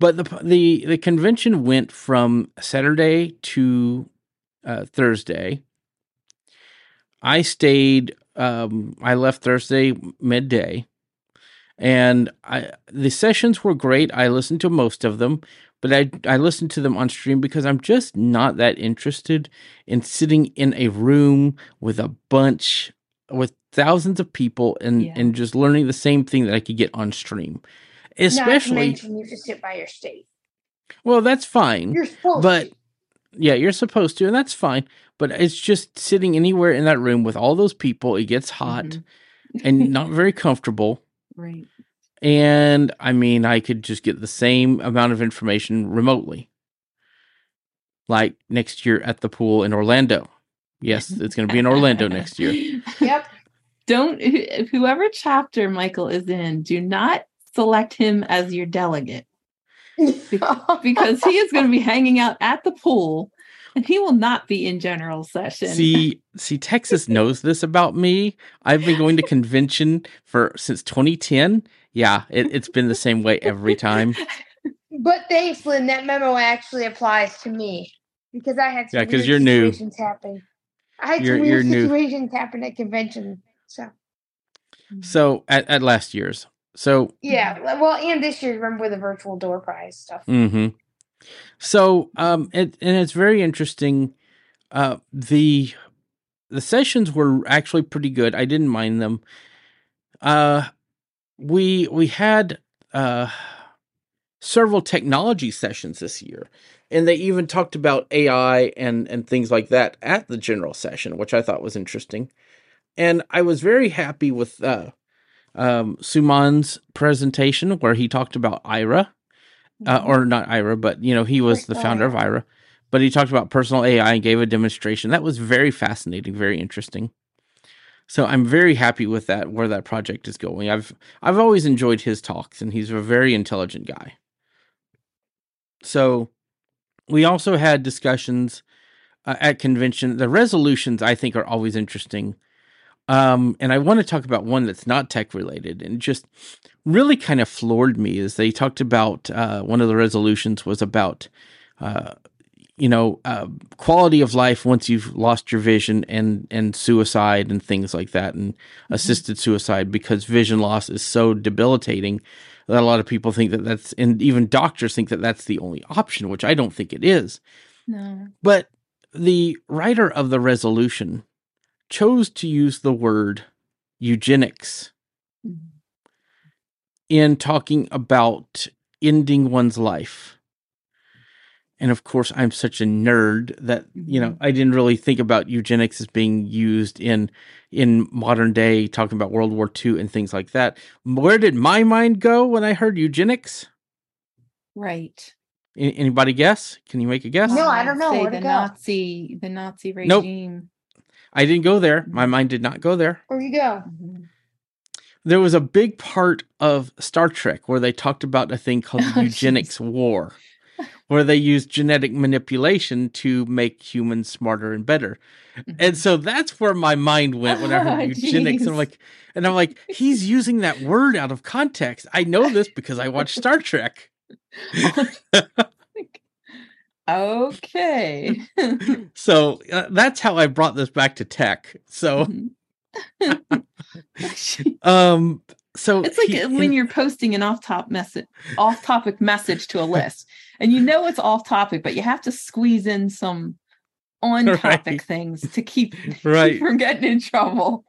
But the the the convention went from Saturday to uh, Thursday. I stayed. Um, I left Thursday midday, and I the sessions were great. I listened to most of them, but I I listened to them on stream because I'm just not that interested in sitting in a room with a bunch with thousands of people and Yeah. and just learning the same thing that I could get on stream. Not to Especially, mention you just sit by your state. well, that's fine. You're supposed But- to. Yeah, you're supposed to, and that's fine. But it's just sitting anywhere in that room with all those people. It gets hot Mhm. and not very comfortable. Right. And I mean, I could just get the same amount of information remotely. Like next year at the pool in Orlando. Yes, it's going to be in Orlando next year. Yep. Don't wh- whoever chapter Michael is in, do not select him as your delegate because he is going to be hanging out at the pool and he will not be in general session. See, see, Texas knows this about me. I've been going to convention for since 2010. Yeah, it, it's been the same way every time. But thanks, Lynn. That memo actually applies to me because I had some Yeah, 'cause weird you're new. situations happen. I had You're- some you're weird new. situations happen at convention. So So at, at last year's. So yeah, well, and this year, remember the virtual door prize stuff. hmm So, um, it, and it's very interesting. Uh, the the sessions were actually pretty good. I didn't mind them. Uh, we we had uh several technology sessions this year, and they even talked about AI and and things like that at the general session, which I thought was interesting. And I was very happy with uh, um, Suman's presentation where he talked about Aira uh, or not Aira, but you know he was the founder of Aira. But he talked about personal AI and gave a demonstration that was very fascinating, very interesting. So I'm very happy with that where that project is going. I've I've always enjoyed his talks, and he's a very intelligent guy. So we also had discussions uh, at convention. The resolutions I think are always interesting. Um, and I want to talk about one that's not tech related and just really kind of floored me is they talked about uh, one of the resolutions was about uh, you know uh, quality of life once you've lost your vision and and suicide and things like that and assisted suicide because vision loss is so debilitating that a lot of people think that that's and even doctors think that that's the only option which I don't think it is no. but the writer of the resolution chose to use the word eugenics in talking about ending one's life. And of course, I'm such a nerd that you know mm-hmm. I didn't really think about eugenics as being used in in modern day, talking about World War II and things like that. Where did my mind go when I heard eugenics? Right. Anybody guess? Can you make a guess? No, I don't know. Say Where'd the go? Nazi, the Nazi Nope. I didn't go there. My mind did not go there. Where you go? Mhm. there was a big part of Star Trek where they talked about a thing called Oh, eugenics war, where they use genetic manipulation to make humans smarter and better. And so that's where my mind went when I heard Ah, eugenics. And I'm like, and I'm like, he's using that word out of context. I know this because I watched Star Trek. okay. So uh, that's how I brought this back to tech. So, um, so It's like he- when you're posting an off-top message, off-topic message to a list, and you know it's off-topic, but you have to squeeze in some on-topic Right. things to keep, Right. keep from getting in trouble.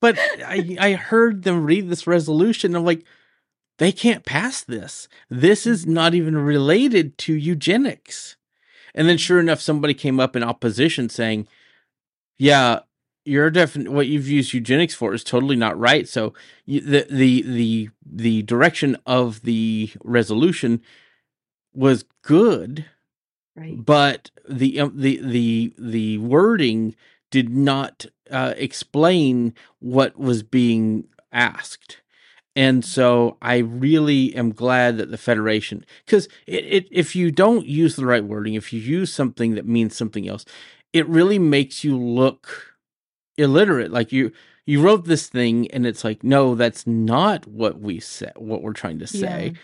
but I I heard them read this resolution. I'm like, they can't pass this. This is not even related to eugenics. And then, sure enough, somebody came up in opposition saying, "Yeah, you're definitely what you've used eugenics for is totally not right." So you, the the the the direction of the resolution was good, Right. but the um, the the the wording did not uh, explain what was being asked and so i really am glad that the federation because if you don't use the right wording if you use something that means something else it really makes you look illiterate. Like you you wrote this thing and it's like no that's not what we said what we're trying to say.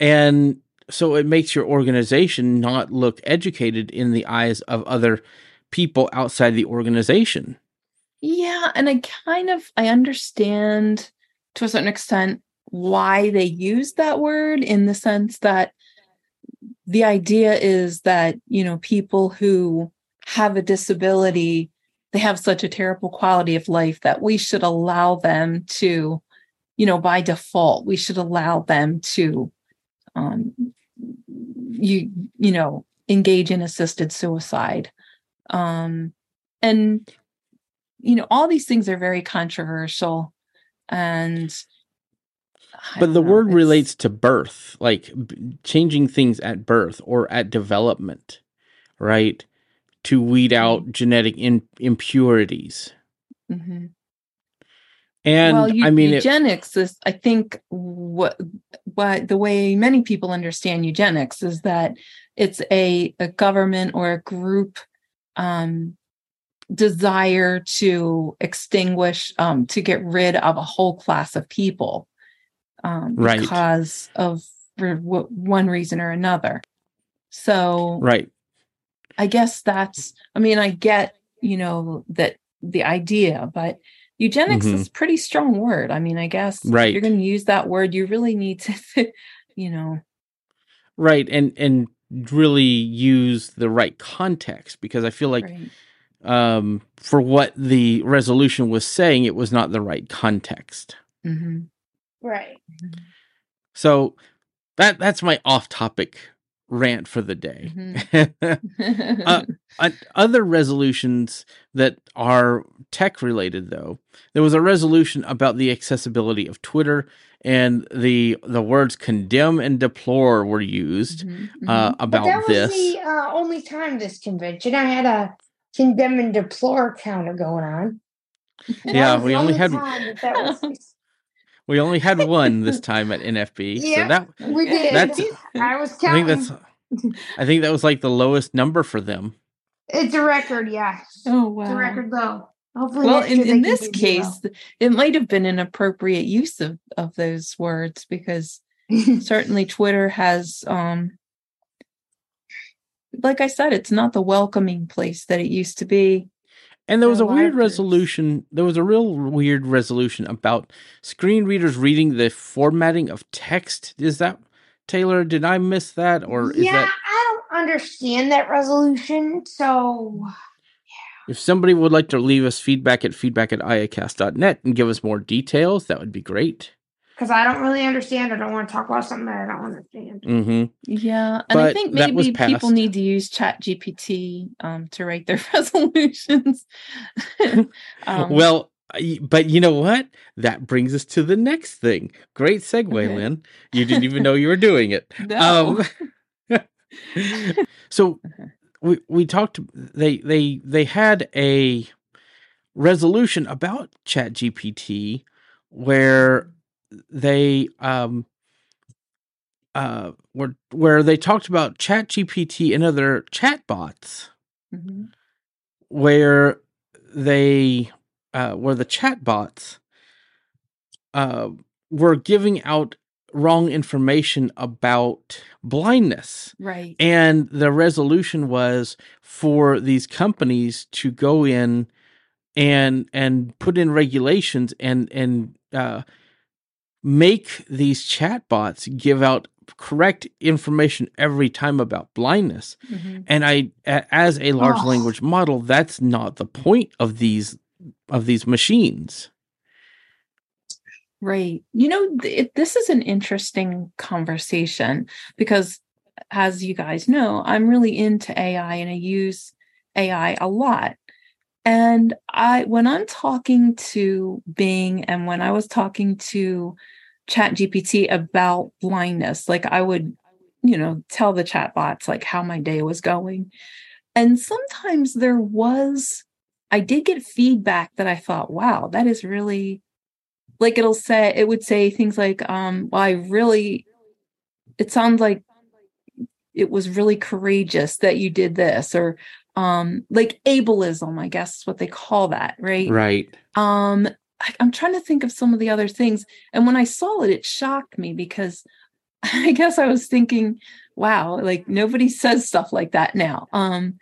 And so it makes your organization not look educated in the eyes of other people outside the organization. Yeah, and I kind of I understand to a certain extent why they use that word in the sense that the idea is that, you know, people who have a disability, they have such a terrible quality of life that we should allow them to, you know, by default, we should allow them to um you you know, engage in assisted suicide. Um and you know all these things are very controversial and I But the know, word it's- relates to birth, like b- changing things at birth or at development, right? To weed out genetic in- impurities. Mhm. And well I mean, eugenics is i think what what the way many people understand eugenics is that it's a, a government or a group um desire to extinguish um to get rid of a whole class of people um Right. because of for one reason or another so right. I guess that's, I mean, I get, you know, that the idea, but eugenics Mhm. is a pretty strong word. I mean, I guess if Right. you're going to use that word, you really need to, you know, Right. And, and really use the right context because I feel like right. Um, for what the resolution was saying, it was not the right context. Mhm. Right. So that that's my off-topic rant for the day. Uh, Uh, other resolutions that are tech related, though, there was a resolution about the accessibility of Twitter, and the the words condemn and deplore were used Mhm, uh, mhm. But about that was this. the uh, only time this convention I had a condemn and deplore counter going on. That Yeah, we the only had- that that was. We only had one this time at NFB, so Yeah. that We did. That's- I was I counting. think that's I think that was like the lowest number for them. It's a record, yeah. oh, It's a record low. Hopefully, Well, in, in this do case, it might have been an appropriate use of, of those words because certainly Twitter has, um, like I said, it's not the welcoming place that it used to be. And there was a a weird of resolution. There was a real weird resolution about screen readers reading the formatting of text. Is that Taylor? Did I miss that, or is yeah, that I don't understand that resolution. So if somebody would like to leave us feedback at feedback at iacast.net and give us more details, that would be great. Because I don't really understand, I don't want to talk about something that I don't understand. hmm Yeah, and I think maybe people need to use Chat GPT um, to write their resolutions. um, well, but you know what? That brings us to the next thing. Great segue, Okay. Lynn. You didn't even know you were doing it. no. Um, so Uh-huh. we we talked. They they they had a resolution about Chat GPT where they um uh, where where they talked about Chat GPT and other chatbots, Mhm. where they uh, where the chatbots uh, were giving out wrong information about blindness. Right. And the resolution was for these companies to go in and and put in regulations and and uh, make these chatbots give out correct information every time about blindness. Mhm. And I as a large Oh. language model, that's not the point of these of these machines. Right. You know, it, this is an interesting conversation because, as you guys know, I'm really into AI and I use AI a lot. And I, when I'm talking to Bing and when I was talking to ChatGPT about blindness, like I would, you know, tell the chatbots like how my day was going. And sometimes there was, I did get feedback that I thought, wow, that is really like it'll say it would say things like um well i really it sounds like it was really courageous that you did this or um like ableism i guess is what they call that right? Right. um I, i'm trying to think of some of the other things and when i saw it it shocked me because i guess i was thinking wow like nobody says stuff like that now. Um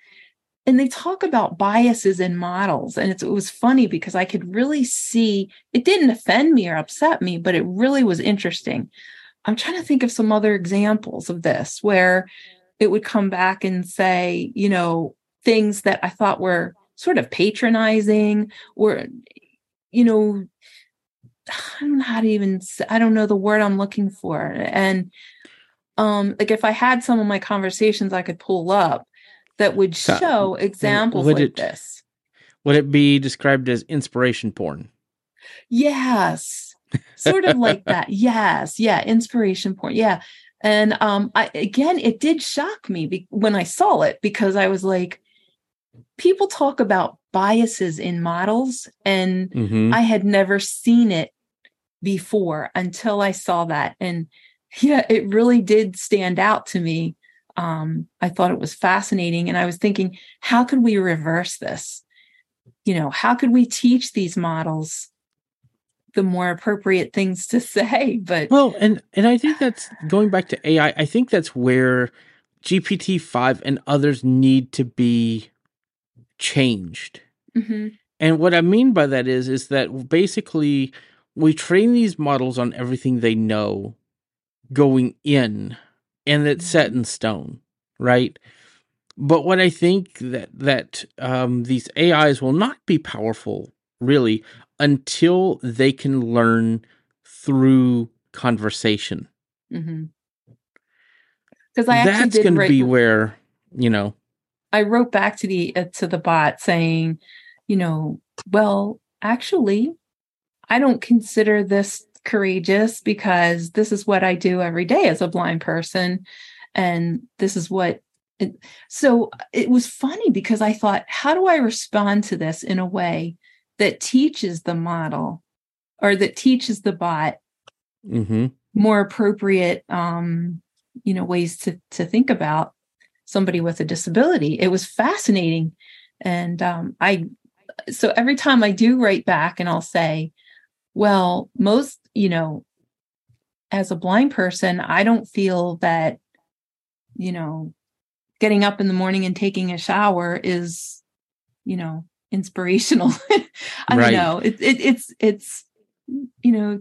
and they talk about biases in models and it's, it was funny because i could really see it didn't offend me or upset me but it really was interesting. I'm trying to think of some other examples of this where it would come back and say you know things that i thought were sort of patronizing or you know i don't know how to even say, i don't know the word i'm looking for. And um like if i had some of my conversations i could pull up that would show examples would like it- this. Would it be described as inspiration porn? yes. Sort of like that. Yes. Yeah inspiration porn. yeah. And um i again it did shock me be- when i saw it because i was like people talk about biases in models and Mm-hmm. I had never seen it before until I saw that. And yeah, it really did stand out to me. Um, I thought it was fascinating. And I was thinking, how could we reverse this? You know, how could we teach these models the more appropriate things to say? But Well, and and I think that's going back to AI. I think that's where GPT five and others need to be changed. Mhm, And what I mean by that is is that basically we train these models on everything they know going in and it's set in stone, right? But what I think that that um, these AIs will not be powerful really until they can learn through conversation. Because I That's going to be where you know. I wrote back to the uh, to the bot saying, you know, well, actually, I don't consider this courageous because this is what I do every day as a blind person, and this is what. It, so it was funny because I thought, how do I respond to this in a way that teaches the model or that teaches the bot hmm more appropriate um you know ways to to think about somebody with a disability. It was fascinating. And um i so every time i do write back and i'll say well most you know as a blind person i don't feel that you know getting up in the morning and taking a shower is you know inspirational. I Right. don't know. It, it it's it's you know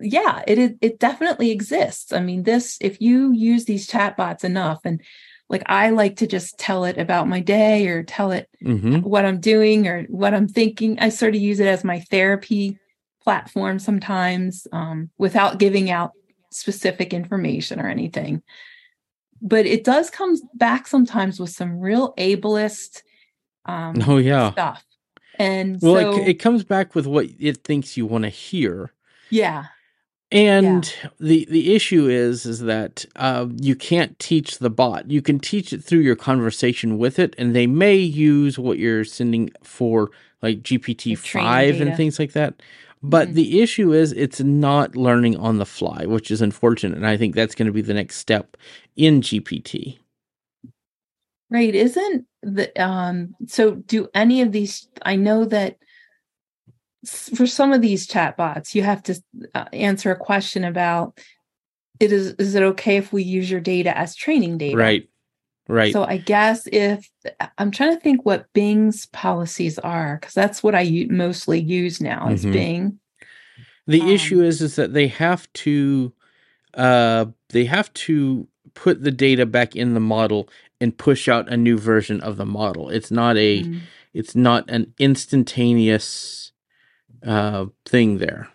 yeah it, it definitely exists. I mean this if you use these chatbots enough and like i like to just tell it about my day or tell it hmm what i'm doing or what i'm thinking. I sort of use it as my therapy platform sometimes um, without giving out specific information or anything. But it does come back sometimes with some real ableist um, Oh yeah. stuff. And Well, so it, it comes back with what it thinks you want to hear. yeah And the the issue is is that uh, you can't teach the bot. You can teach it through your conversation with it, and they may use what you're sending for like GPT five and things like that. But Mhm. the issue is it's not learning on the fly, which is unfortunate. And I think that's going to be the next step in GPT. Right. Isn't the um so do any of these I know that for some of these chatbots you have to uh, answer a question about it is is it okay if we use your data as training data? Right. Right. So I guess if I'm trying to think what Bing's policies are cuz that's what I mostly use now is Mhm. Bing. the um, issue is is that they have to uh they have to put the data back in the model and push out a new version of the model. It's not a Mm. it's not an instantaneous uh thing there.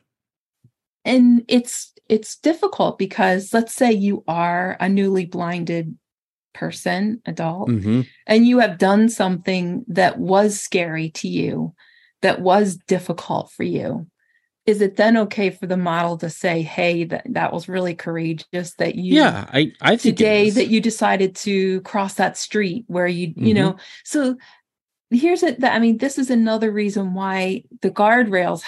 and it's it's difficult because let's say you are a newly blinded person adult hmm and you have done something that was scary to you that was difficult for you is it then okay for the model to say hey that, that was really courageous that you Yeah, I I today that you decided to cross that street where you you Mhm. know so here's it that i mean this is another reason why the guardrails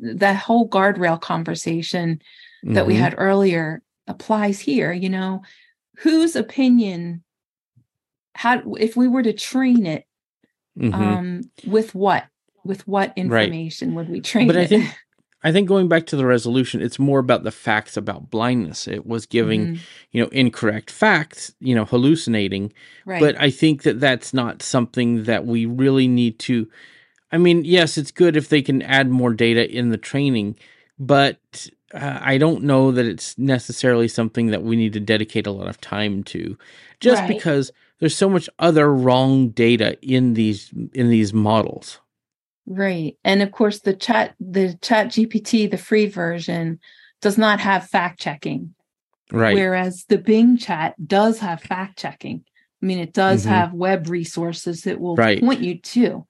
that whole guardrail conversation that we Mhm. had earlier applies here you know whose opinion how if we were to train it Mhm. um with what with what information would we train But I it think I think going back to the resolution, it's more about the facts about blindness. It was giving Mhm. you know incorrect facts, you know, hallucinating. right But I think that that's not something that we really need to. I mean, yes, it's good if they can add more data in the training, but uh, I don't know that it's necessarily something that we need to dedicate a lot of time to, just Right. because there's so much other wrong data in these in these models. Right. And of course the chat the ChatGPT, the free version, does not have fact checking. Right. Whereas the Bing chat does have fact checking. I mean, it does Mhm. have web resources that will Right. point you to.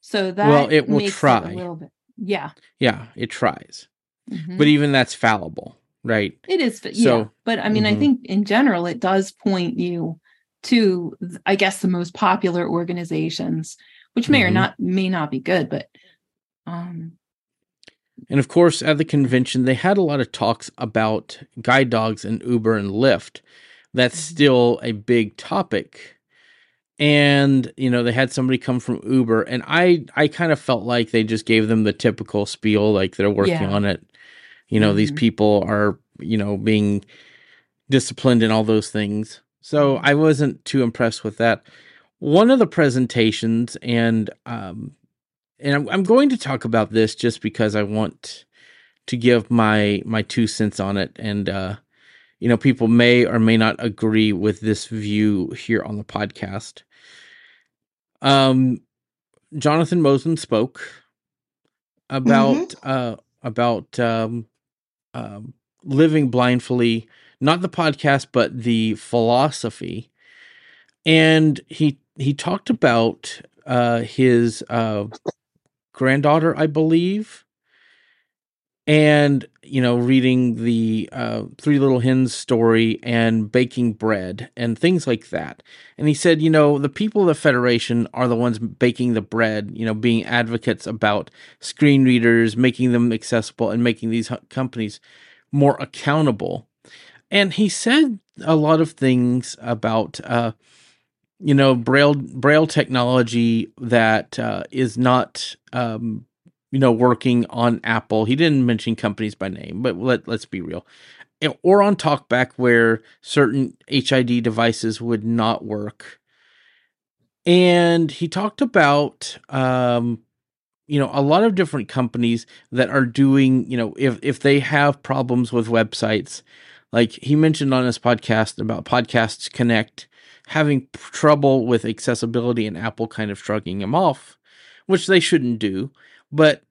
So that Well, it will try. a little bit. Yeah. yeah, it tries, Mhm. but even that's fallible, right? it is yeah. so- but I mean, I Mhm. think in general it does point you to I guess the most popular organizations, which may or Mhm. not may not be good, but um And of course, at the convention, they had a lot of talks about guide dogs and Uber and Lyft. That's Mhm. still a big topic. And, you know, they had somebody come from Uber, and I, I kind of felt like they just gave them the typical spiel, like they're working Yeah. on it. You know, these Mhm. people are, you know, being disciplined and all those things. So Mhm. I wasn't too impressed with that. One of the presentations, and um, and I'm, I'm going to talk about this just because I want to give my my two cents on it, and uh, you know, people may or may not agree with this view here on the podcast. Um, Jonathan Mosen spoke about uh about um, um living blindfully, not the podcast, but the philosophy, and he he talked about uh his uh granddaughter, I believe, and you know, reading the uh, Three Little Hens story and baking bread and things like that. And he said, you know, the people of the Federation are the ones baking the bread, you know, being advocates about screen readers, making them accessible, and making these companies more accountable. And he said a lot of things about, uh, you know, braille braille technology that uh, is not, um, you know, working on Apple. He didn't mention companies by name, but let let's be real. Or on TalkBack, where certain HID devices would not work. And he talked about, um, you know, a lot of different companies that are doing, you know, if if they have problems with websites, like he mentioned on his podcast about Podcasts Connect having trouble with accessibility and Apple kind of shrugging him off, which they shouldn't do. But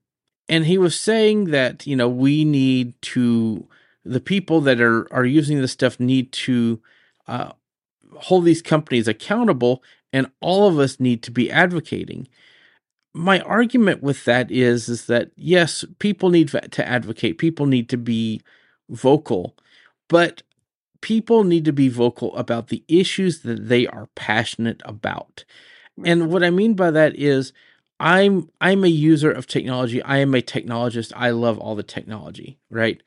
and he was saying that you know we need to the people that are are using this stuff need to uh, hold these companies accountable, and all of us need to be advocating. My argument with that is is that yes, people need to advocate. People need to be vocal, but people need to be vocal about the issues that they are passionate about. And what I mean by that is, I'm I'm a user of technology. I am a technologist. I love all the technology, right?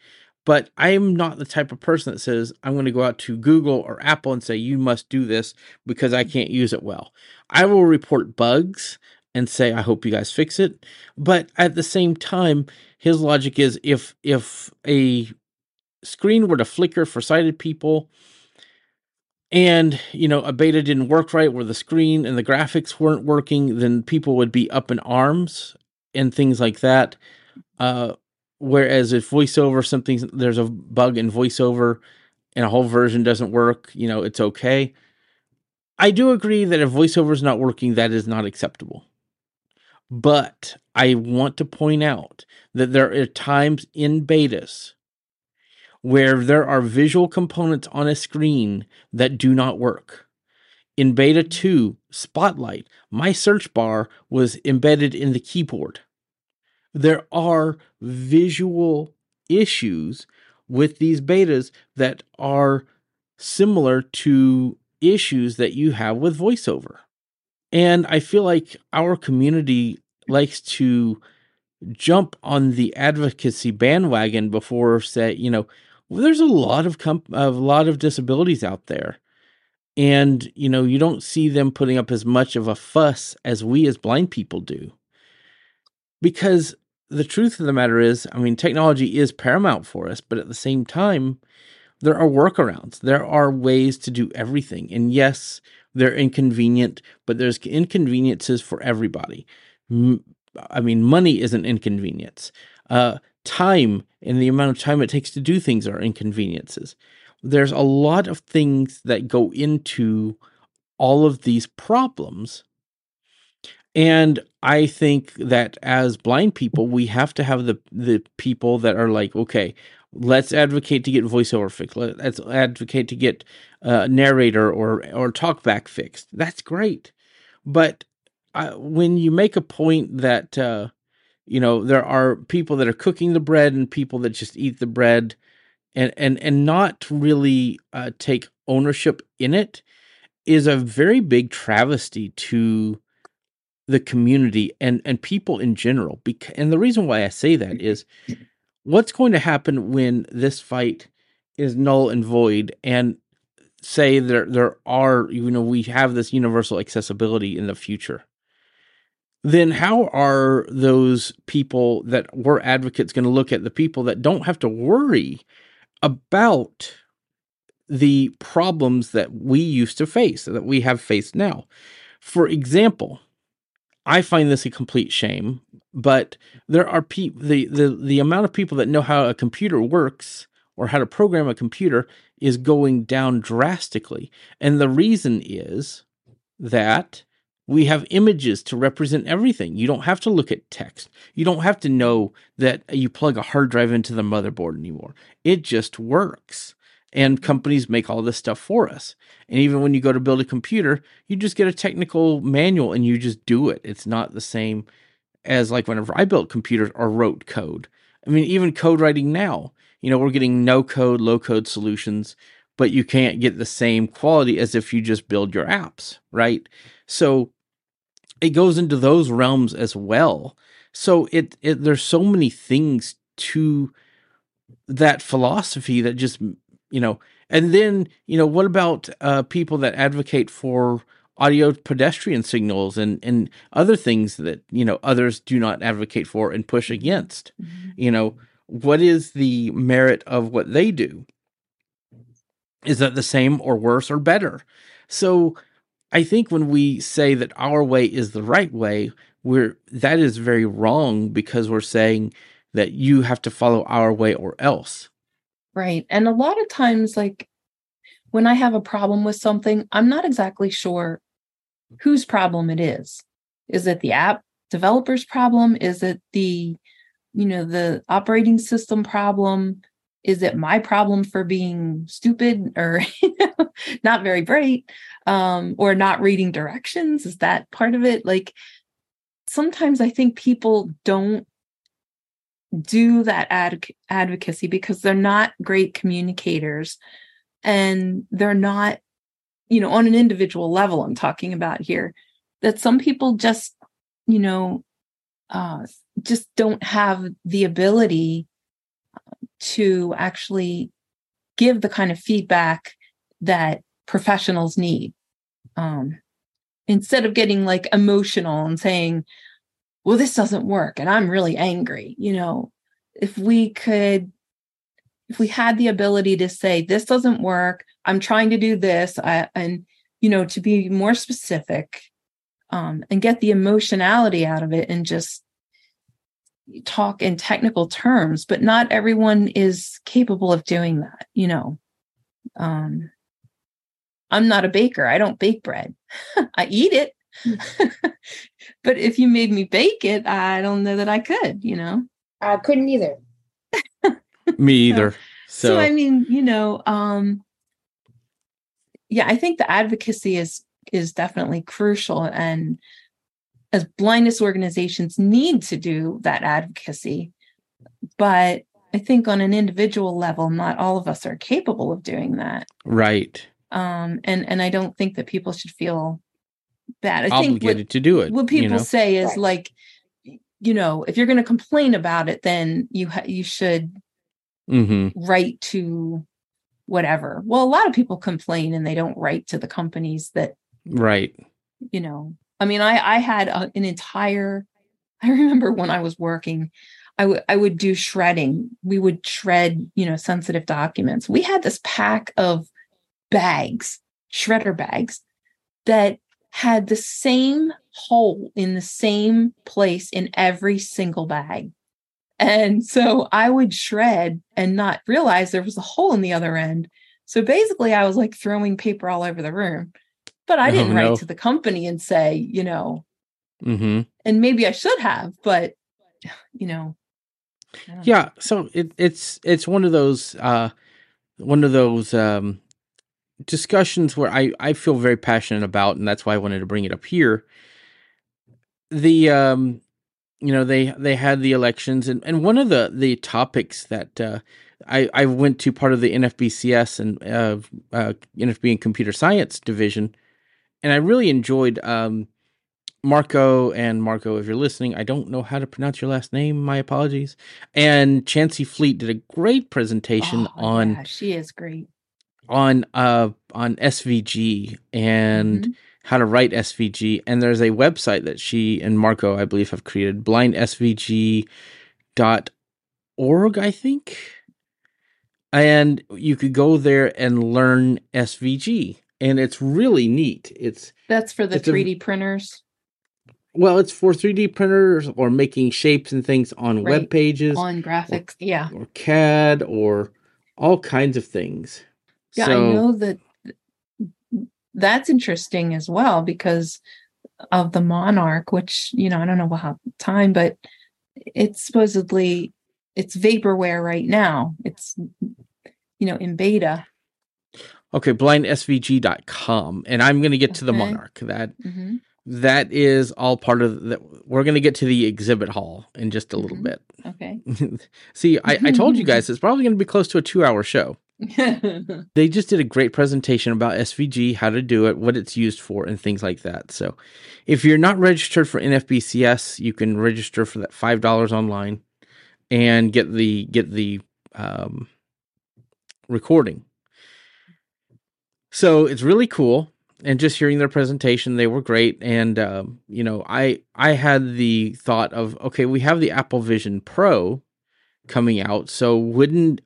But I am not the type of person that says I'm going to go out to Google or Apple and say you must do this because I can't use it well. I will report bugs and say I hope you guys fix it, but at the same time his logic is if if a screen were to flicker for sighted people. And you know a beta didn't work right where the screen and the graphics weren't working then people would be up in arms and things like that. Uh, whereas if voiceover something there's a bug in voiceover and a whole version doesn't work you know it's okay. I do agree that if voiceover is not working that is not acceptable. But i want to point out that there are times in betas where there are visual components on a screen that do not work. In beta 2, Spotlight, my search bar was embedded in the keyboard. There are visual issues with these betas that are similar to issues that you have with voiceover. And I feel like our community likes to jump on the advocacy bandwagon before say, you know, well, there's a lot of comp- a lot of disabilities out there. And you know you don't see them putting up as much of a fuss as we as blind people do. Because the truth of the matter is i mean technology is paramount for us but at the same time there are workarounds. There are ways to do everything. And yes they're inconvenient but there's inconveniences for everybody. I mean money is an inconvenience. Uh, time and the amount of time it takes to do things are inconveniences. There's a lot of things that go into all of these problems. And I think that as blind people, we have to have the the people that are like, okay, let's advocate to get voiceover fixed. Let's advocate to get uh, narrator or or talkback fixed. That's great, but uh, when you make a point that uh, you know there are people that are cooking the bread and people that just eat the bread and and and not really uh, take ownership in it is a very big travesty to the community and and people in general because and the reason why I say that is what's going to happen when this fight is null and void and say there there are you know we have this universal accessibility in the future then how are those people that were advocates going to look at the people that don't have to worry about the problems that we used to face that we have faced now? For example i find this a complete shame but there are people the, the the amount of people that know how a computer works or how to program a computer is going down drastically. And the reason is that we have images to represent everything. You don't have to look at text. You don't have to know that you plug a hard drive into the motherboard anymore. It just works. And companies make all this stuff for us. And even when you go to build a computer, you just get a technical manual and you just do it. It's not the same as like whenever I built computers or wrote code. I mean, even code writing now, you know, we're getting no code, low code solutions, but you can't get the same quality as if you just build your apps, right? So it goes into those realms as well. So it, it there's so many things to that philosophy that just you know and then you know what about uh, people that advocate for audio pedestrian signals and and other things that you know others do not advocate for and push against mm-hmm. you know what is the merit of what they do is that the same or worse or better so I think when we say that our way is the right way, we're that is very wrong because we're saying that you have to follow our way or else. Right. And a lot of times like when I have a problem with something, I'm not exactly sure whose problem it is. Is it the app developer's problem? Is it the you know the operating system problem? Is it my problem for being stupid or not very bright um, or not reading directions? Is that part of it? Like sometimes i think people don't do that ad- advocacy because they're not great communicators and they're not you know on an individual level i'm talking about here that some people just you know, uh, just don't have the ability to actually give the kind of feedback that professionals need. Um, instead of getting like emotional and saying, well, this doesn't work and I'm really angry, you know, if we could, if we had the ability to say, this doesn't work, I'm trying to do this, I, and, you know, to be more specific um, and get the emotionality out of it and just talk in technical terms, but not everyone is capable of doing that, you know. Um, I'm not a baker. I don't bake bread. I eat it. but if you made me bake it, I don't know that I could, you know. I couldn't either. Me either. So, So, so I mean, you know, um yeah, I think the advocacy is is definitely crucial and as blindness organizations need to do that advocacy. But I think on an individual level, not all of us are capable of doing that. right. Um, and and I don't think that people should feel bad. I think Obligated what, to do it. what people you know? say is Right. like, you know, if you're going to complain about it, then you ha- you should hmm write to whatever. Well, a lot of people complain and they don't write to the companies that Right. you know. I mean, I I had a, an entire. I remember when I was working, I would I would do shredding. We would shred, you know, sensitive documents. We had this pack of bags, shredder bags, that had the same hole in the same place in every single bag. And so I would shred and not realize there was a hole in the other end. So basically, I was like throwing paper all over the room. But I Oh, didn't write no. to the company and say, you know, hmm and maybe I should have, but you know, don't know. Yeah. So it, it's it's one of those uh, one of those um, discussions where I I feel very passionate about, and that's why I wanted to bring it up here. The um, you know they they had the elections, and and one of the the topics that uh, I I went to part of the NFBCS and uh, uh, NFB and computer science division, and I really enjoyed um. Marco and Marco, if you're listening, I don't know how to pronounce your last name. My apologies. And Chancey Fleet did a great presentation Oh, on yeah, she is great. on uh on SVG and Mhm. how to write SVG. And there's a website that she and Marco, I believe, have created, blindsvg.org, I think. And you could go there and learn SVG. And it's really neat. It's that's for the 3D printers well, it's for 3D printers or making shapes and things on web pages on graphics. Yeah. or CAD or all kinds of things. Yeah, so, I know that that's interesting as well because of the Monarch, which, you know, I don't know how time, but it's supposedly it's vaporware right now. It's you know, in beta. Okay, blindsvg.com. And I'm going to get to the Monarch. That Mhm. that is all part of that. we're going to get to the exhibit hall in just a little Mhm. bit. Okay. See, I, I told you guys it's probably going to be close to a 2-hour show. They just did a great presentation about SVG, how to do it, what it's used for, and things like that. So, if you're not registered for NFBCS, you can register for that five dollars online and get the get the um, recording. So it's really cool, and just hearing their presentation, they were great. And um, you know, I I had the thought of okay, we have the Apple Vision Pro coming out, so wouldn't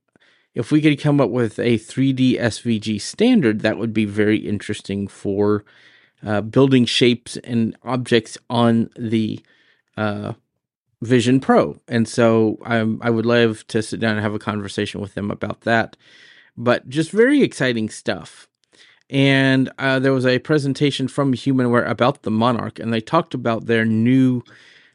if we could come up with a 3D SVG standard, that would be very interesting for uh, building shapes and objects on the uh, Vision Pro. And so um, I would love to sit down and have a conversation with them about that. But just very exciting stuff. And uh, there was a presentation from Humanware about the Monarch, and they talked about their new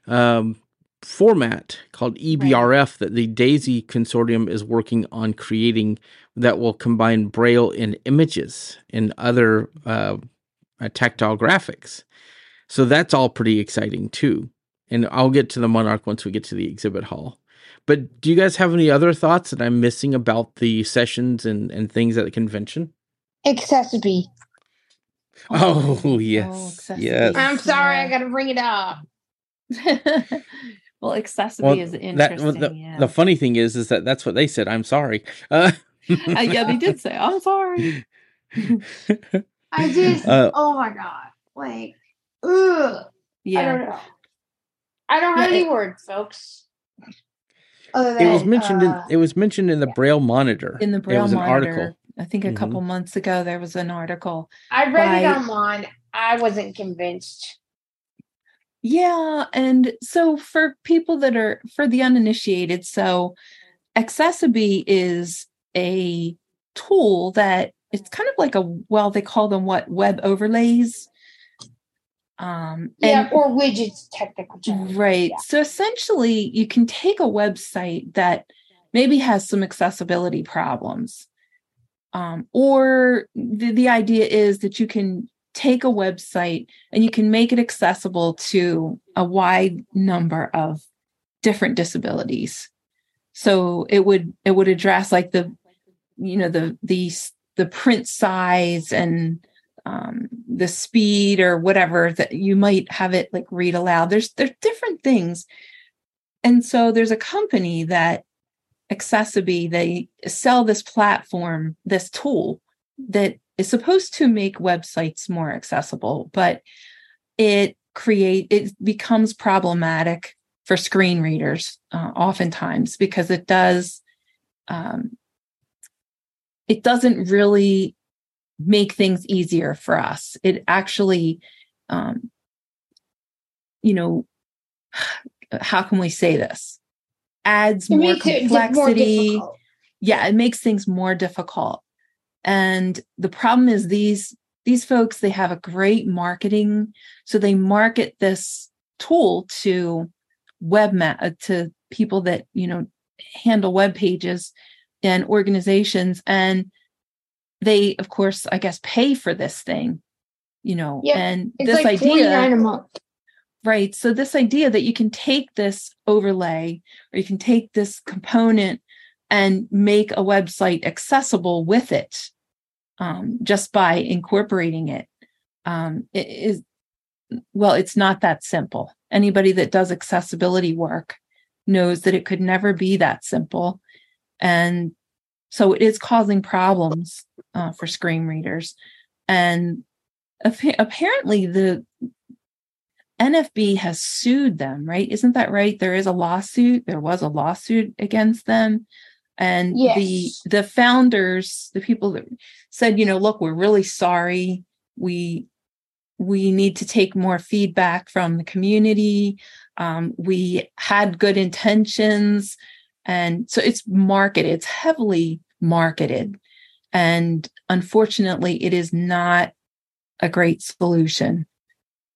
um, format called EBRF that the DAISY consortium is working on creating that will combine Braille and images and other uh, uh, tactile graphics. So that's all pretty exciting too. And I'll get to the Monarch once we get to the exhibit hall. But do you guys have any other thoughts that I'm missing about the sessions and, and things at the convention? Accessibility. Oh, yes, accessibility. yes. I'm sorry, Yeah. I gotta bring it up. well, accessibility Well, is that interesting. the, yeah. the funny thing is is that that's what they said. I'm sorry. Uh, Uh, yeah, they did say, "I'm sorry." I just, Uh, oh my god, like, ugh. Yeah. I don't know. I don't have Yeah, any words, folks. Other it was mentioned uh, in it was mentioned in the Braille Monitor. in the Braille It Braille was an Monitor. article. I think a Mhm. couple months ago there was an article. I read it online. I wasn't convinced. Yeah, and so for people that are for the uninitiated, so AccessiBe is a tool that it's kind of like a well, they call them what web overlays. Um, Yeah, and or widgets, technical term. Right. Yeah. So essentially, you can take a website that maybe has some accessibility problems. Um, or the, the idea is that you can take a website and you can make it accessible to a wide number of different disabilities. So it would it would address like the you know the the the print size and um, the speed or whatever that you might have it like read aloud. There's there's different things, and so there's a company that AccessiBe they sell this platform, this tool that is supposed to make websites more accessible, but it create it becomes problematic for screen readers uh, oftentimes because it does um, it doesn't really make things easier for us. It actually, um, you know, how can we say this? Adds It more makes it di- complexity. difficult. yeah, it makes things more difficult. And the problem is these these folks they have a great marketing, so they market this tool to web ma- uh, to people that you know handle web pages and organizations and they of course i guess pay for this thing you know Yep. and It's this like idea nine a month. Right. So this idea that you can take this overlay or you can take this component and make a website accessible with it um, just by incorporating it um, it is well it's not that simple. Anybody that does accessibility work knows that it could never be that simple. And so it is causing problems uh, for screen readers. And apparently the nfb has sued them right? Isn't that right? There is a lawsuit. There was a lawsuit against them. And Yes. the the founders the people that said you know look we're really sorry. We we need to take more feedback from the community. Um, we had good intentions. And so it's marketed. It's heavily marketed. And unfortunately it is not a great solution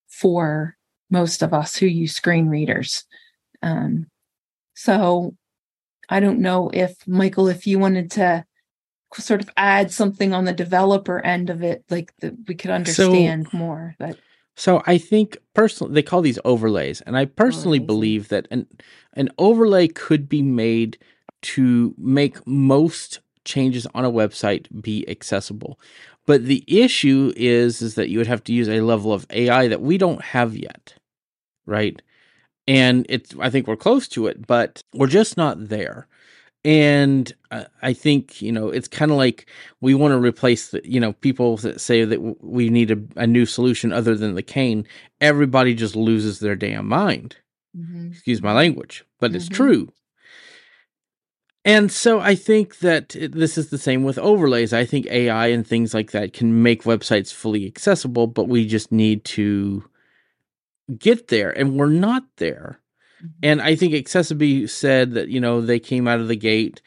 for most of us who use screen readers um, so i don't know if michael if you wanted to sort of add something on the developer end of it like that we could understand more but So I think personally they call these overlays, and I personally Overlays, believe that an an overlay could be made to make most changes on a website be accessible. But the issue is is that you would have to use a level of AI that we don't have yet. Right? And it's I think we're close to it, but we're just not there. And I think, you know, it's kind of like we want to replace the, you know, people that say that we need a, a new solution other than the cane. Everybody just loses their damn mind. Excuse my language, but it's Mhm. true. And so I think that this is the same with overlays. I think AI and things like that can make websites fully accessible, but we just need to get there, and we're not there. Mm-hmm. And I think AccessiBe said that you know they came out of the gate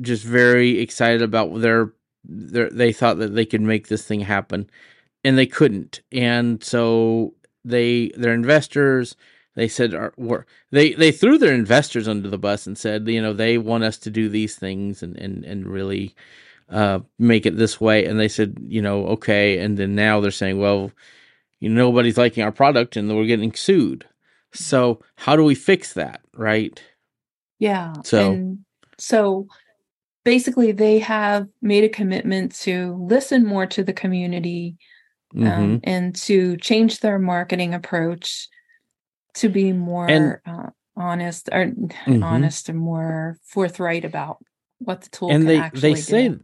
just very excited about their their they thought that they could make this thing happen, and they couldn't. And so they their investors they said are, were they they threw their investors under the bus and said you know they want us to do these things and and and really uh, make it this way. And they said you know okay. And then now they're saying well you know nobody's liking our product and we're getting sued. So how do we fix that, right? Yeah. So- so basically they have made a commitment to listen more to the community um, and to change their marketing approach to be more And- uh, honest or Mhm. honest and more forthright about what the tool and can they actually they say do.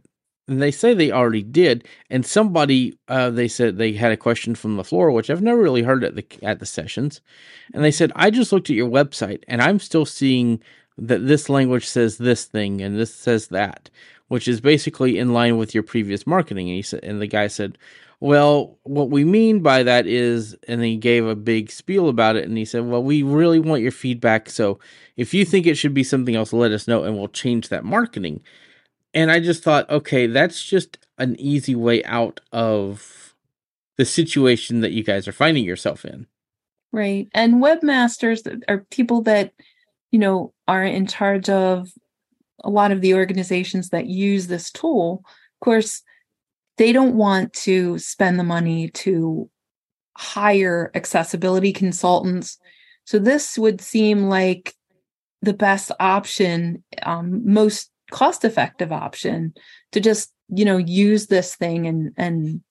and they say they already did and somebody uh they said they had a question from the floor which i've never really heard at the at the sessions and they said i just looked at your website and i'm still seeing that this language says this thing and this says that which is basically in line with your previous marketing and he said and the guy said well what we mean by that is and he gave a big spiel about it and he said well we really want your feedback so if you think it should be something else let us know and we'll change that marketing and I just thought, okay, that's just an easy way out of the situation that you guys are finding yourself in. Right. And webmasters are people that, you know, are in charge of a lot of the organizations that use this tool. Of course, they don't want to spend the money to hire accessibility consultants. So this would seem like the best option, um, most cost effective option to just, you know, use this thing and, and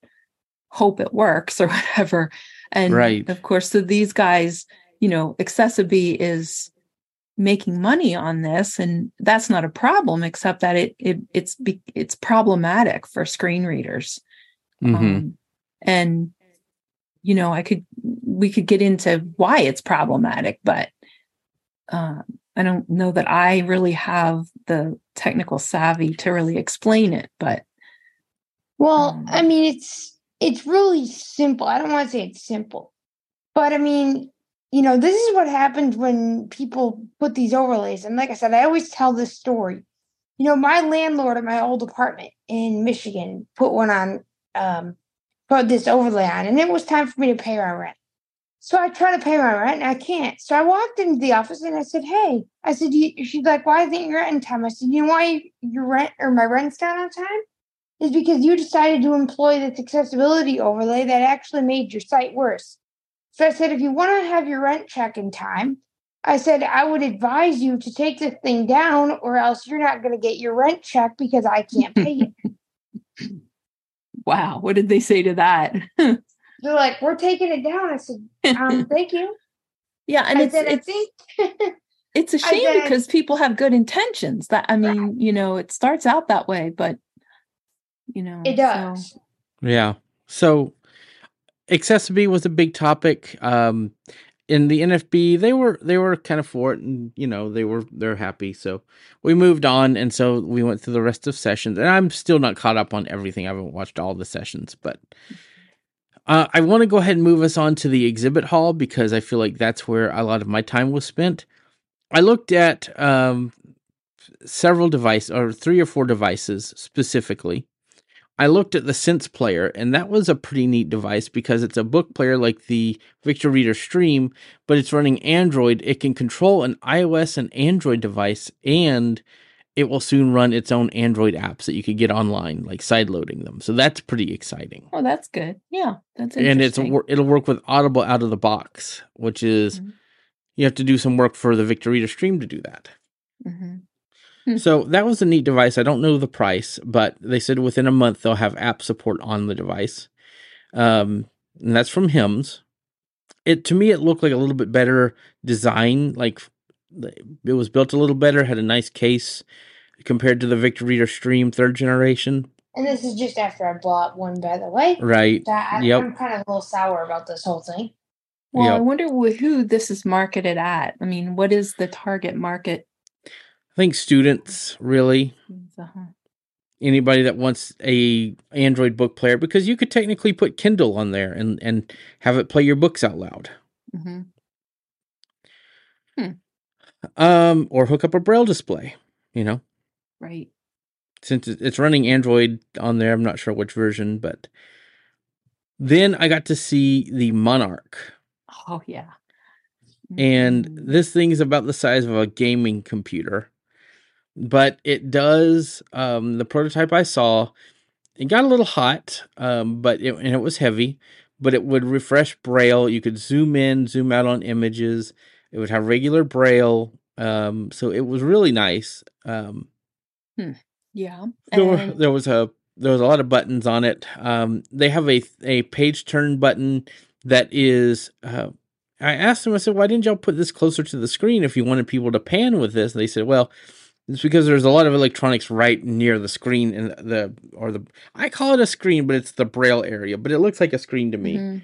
hope it works or whatever. And Right. of course, so these guys, you know, AccessiBe is making money on this, and that's not a problem, except that it it it's be, it's problematic for screen readers. Mm-hmm. Um, and you know, I could we could get into why it's problematic, but uh, I don't know that I really have the technical savvy to really explain it. But Well, Um, I mean, it's it's really simple. I don't want to say it's simple, but I mean, you know, this is what happens when people put these overlays. And like I said, I always tell this story. You know, my landlord at my old apartment in Michigan put one on, um, put this overlay on, and it was time for me to pay my rent. So I try to pay my rent and I can't. So I walked into the office and I said, "Hey," I said, "She's like, why isn't your rent in time?" I said, "You know why your rent or my rent's not on time?" is because you decided to employ this accessibility overlay that actually made your site worse. So I said, if you want to have your rent check in time, I said, I would advise you to take this thing down, or else you're not going to get your rent check because I can't pay it. wow, what did they say to that? They're like, we're taking it down. I said, um, thank you. yeah, and I it's said, I it's think it's a shame said- because people have good intentions. That I mean, you know, it starts out that way, but you know, it so- does. Yeah. So accessibility was a big topic. Um in the NFB, they were they were kind of for it, and you know they were they're happy. So we moved on, and so we went through the rest of sessions. And I'm still not caught up on everything. I haven't watched all the sessions, but uh, I want to go ahead and move us on to the exhibit hall because I feel like that's where a lot of my time was spent. I looked at um, several devices, or three or four devices specifically. I looked at the Sense player, and that was a pretty neat device because it's a book player like the Victor Reader Stream, but it's running Android. It can control an iOS and Android device, and it will soon run its own Android apps that you could get online, like sideloading them. So that's pretty exciting. Oh, that's good. Yeah, that's And it's it'll work with Audible out of the box, which is Mhm. you have to do some work for the Victor Reader Stream to do that. Mhm. So that was a neat device. I don't know the price, but they said within a month they'll have app support on the device. Um, and that's from Hims. It to me it looked like a little bit better design, like it was built a little better, had a nice case compared to the Victor Reader Stream third generation. And this is just after I bought one, by the way. Right. So I, Yep. I'm kind of a little sour about this whole thing. Well, I wonder who this is marketed at. I mean, what is the target market? I think students really Uh-huh. anybody that wants a Android book player because you could technically put Kindle on there and and have it play your books out loud. Mhm. Um, or hook up a braille display. You know, Right. since it's running Android on there, I'm not sure which version, but then I got to see the Monarch, Oh yeah. and Mm. this thing is about the size of a gaming computer, but it does. Um, the prototype I saw, it got a little hot, um, but it, and it was heavy, but it would refresh braille. You could zoom in, zoom out on images. It would have regular braille. Um, so it was really nice. Um, yeah. there, were, there was a there was a lot of buttons on it. Um, they have a a page turn button that is uh, I asked them, I said, why didn't y'all put this closer to the screen if you wanted people to pan with this? And they said, well, it's because there's a lot of electronics right near the screen and the or the I call it a screen, but it's the braille area, but it looks like a screen to me. Mhm.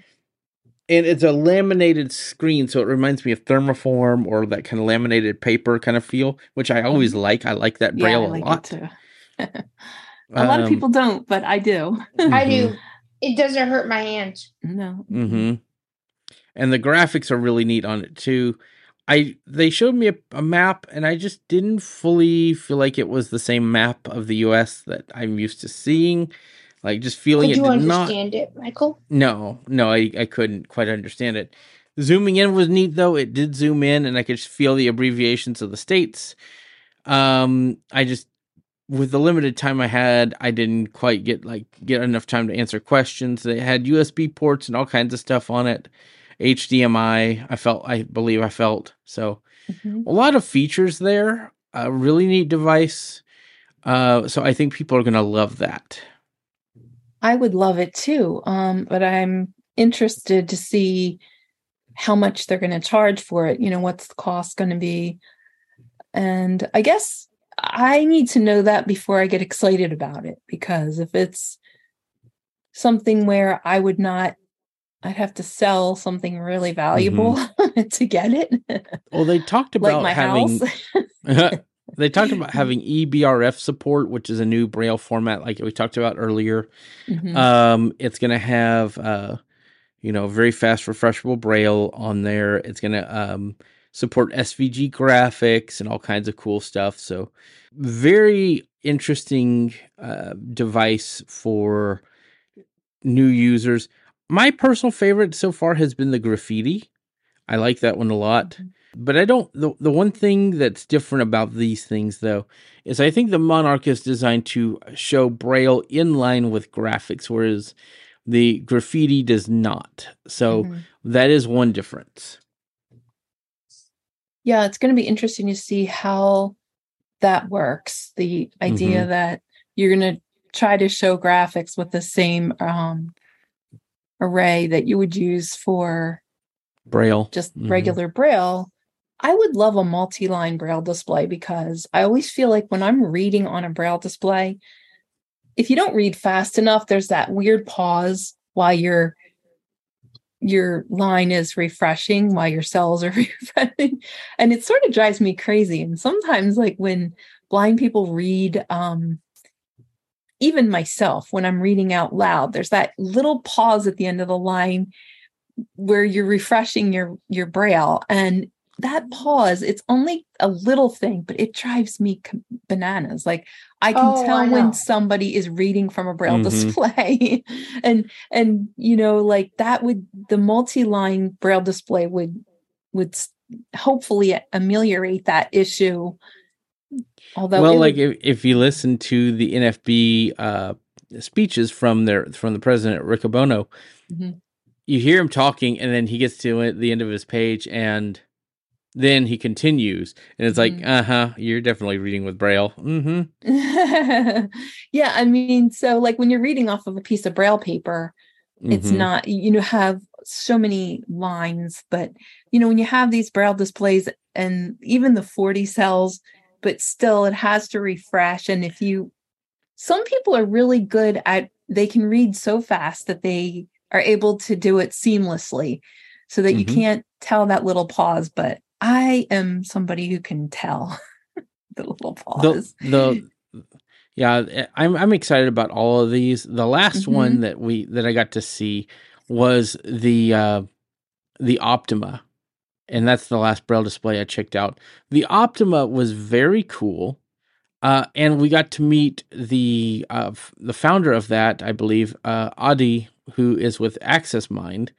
And it's a laminated screen, so it reminds me of thermoform or that kind of laminated paper kind of feel, which I always like. I like that Yeah, braille I like a lot. it too. a lot of Um, people don't, but I do. I Mhm. do. It doesn't hurt my hands. no. Mm-hmm. And the graphics are really neat on it too. I they showed me a, a map, and I just didn't fully feel like it was the same map of the U.S. that I'm used to seeing. Like just feeling Could it you did not. understand it, Michael? No, no, I, I couldn't quite understand it. Zooming in was neat though. It did zoom in and I could just feel the abbreviations of the states. Um I just with the limited time I had, I didn't quite get like get enough time to answer questions. They had USB ports and all kinds of stuff on it. HDMI, I felt I believe I felt. So Mhm. a lot of features there. A really neat device. Uh so I think people are going to love that. I would love it too. Um, but I'm interested to see how much they're going to charge for it. You know, what's the cost going to be? And I guess I need to know that before I get excited about it because if it's something where I would not, I'd have to sell something really valuable to get it, Well, they talked about my having they talked about having EBRF support, which is a new Braille format, like we talked about earlier. Mhm. Um, it's going to have, uh, you know, very fast refreshable Braille on there. It's going to um, support SVG graphics and all kinds of cool stuff. So, very interesting uh, device for new users. My personal favorite so far has been the Graphiti. I like that one a lot. But I don't the the one thing that's different about these things though is I think the Monarch is designed to show braille in line with graphics whereas the Graphiti does not. So Mhm. that is one difference. yeah it's going to be interesting to see how that works the idea Mm-hmm. that you're going to try to show graphics with the same um, array that you would use for Braille. just Mhm. regular braille i would love a multi-line braille display because i always feel like when i'm reading on a braille display if you don't read fast enough there's that weird pause while your your line is refreshing while your cells are refreshing and it sort of drives me crazy and sometimes like when blind people read um even myself when i'm reading out loud there's that little pause at the end of the line where you're refreshing your your braille and that pause it's only a little thing but it drives me com- bananas. Like i can Oh, tell I when somebody is reading from a braille Mhm. display. And and you know like that would the multi-line braille display would would hopefully ameliorate that issue although well, like would- if, if you listen to the NFB uh, speeches from their from the president Riccobono, Mhm. you hear him talking, and then he gets to the end of his page, and then he continues, and it's like, Mhm. uh huh, you're definitely reading with Braille. Mm-hmm. yeah i mean so like when you're reading off of a piece of braille paper it's Mhm. not you know have so many lines but you know when you have these braille displays and even the 40 cells but still it has to refresh and if you some people are really good at they can read so fast that they are able to do it seamlessly so that you Mhm. can't tell that little pause but i am somebody who can tell the little pause the the yeah eh, i'm i'm excited about all of these the last Mm-hmm. one that we that i got to see was the uh the optima and that's the last braille display i checked out the optima was very cool uh and we got to meet the uh f- the founder of that i believe uh adi who is with access mind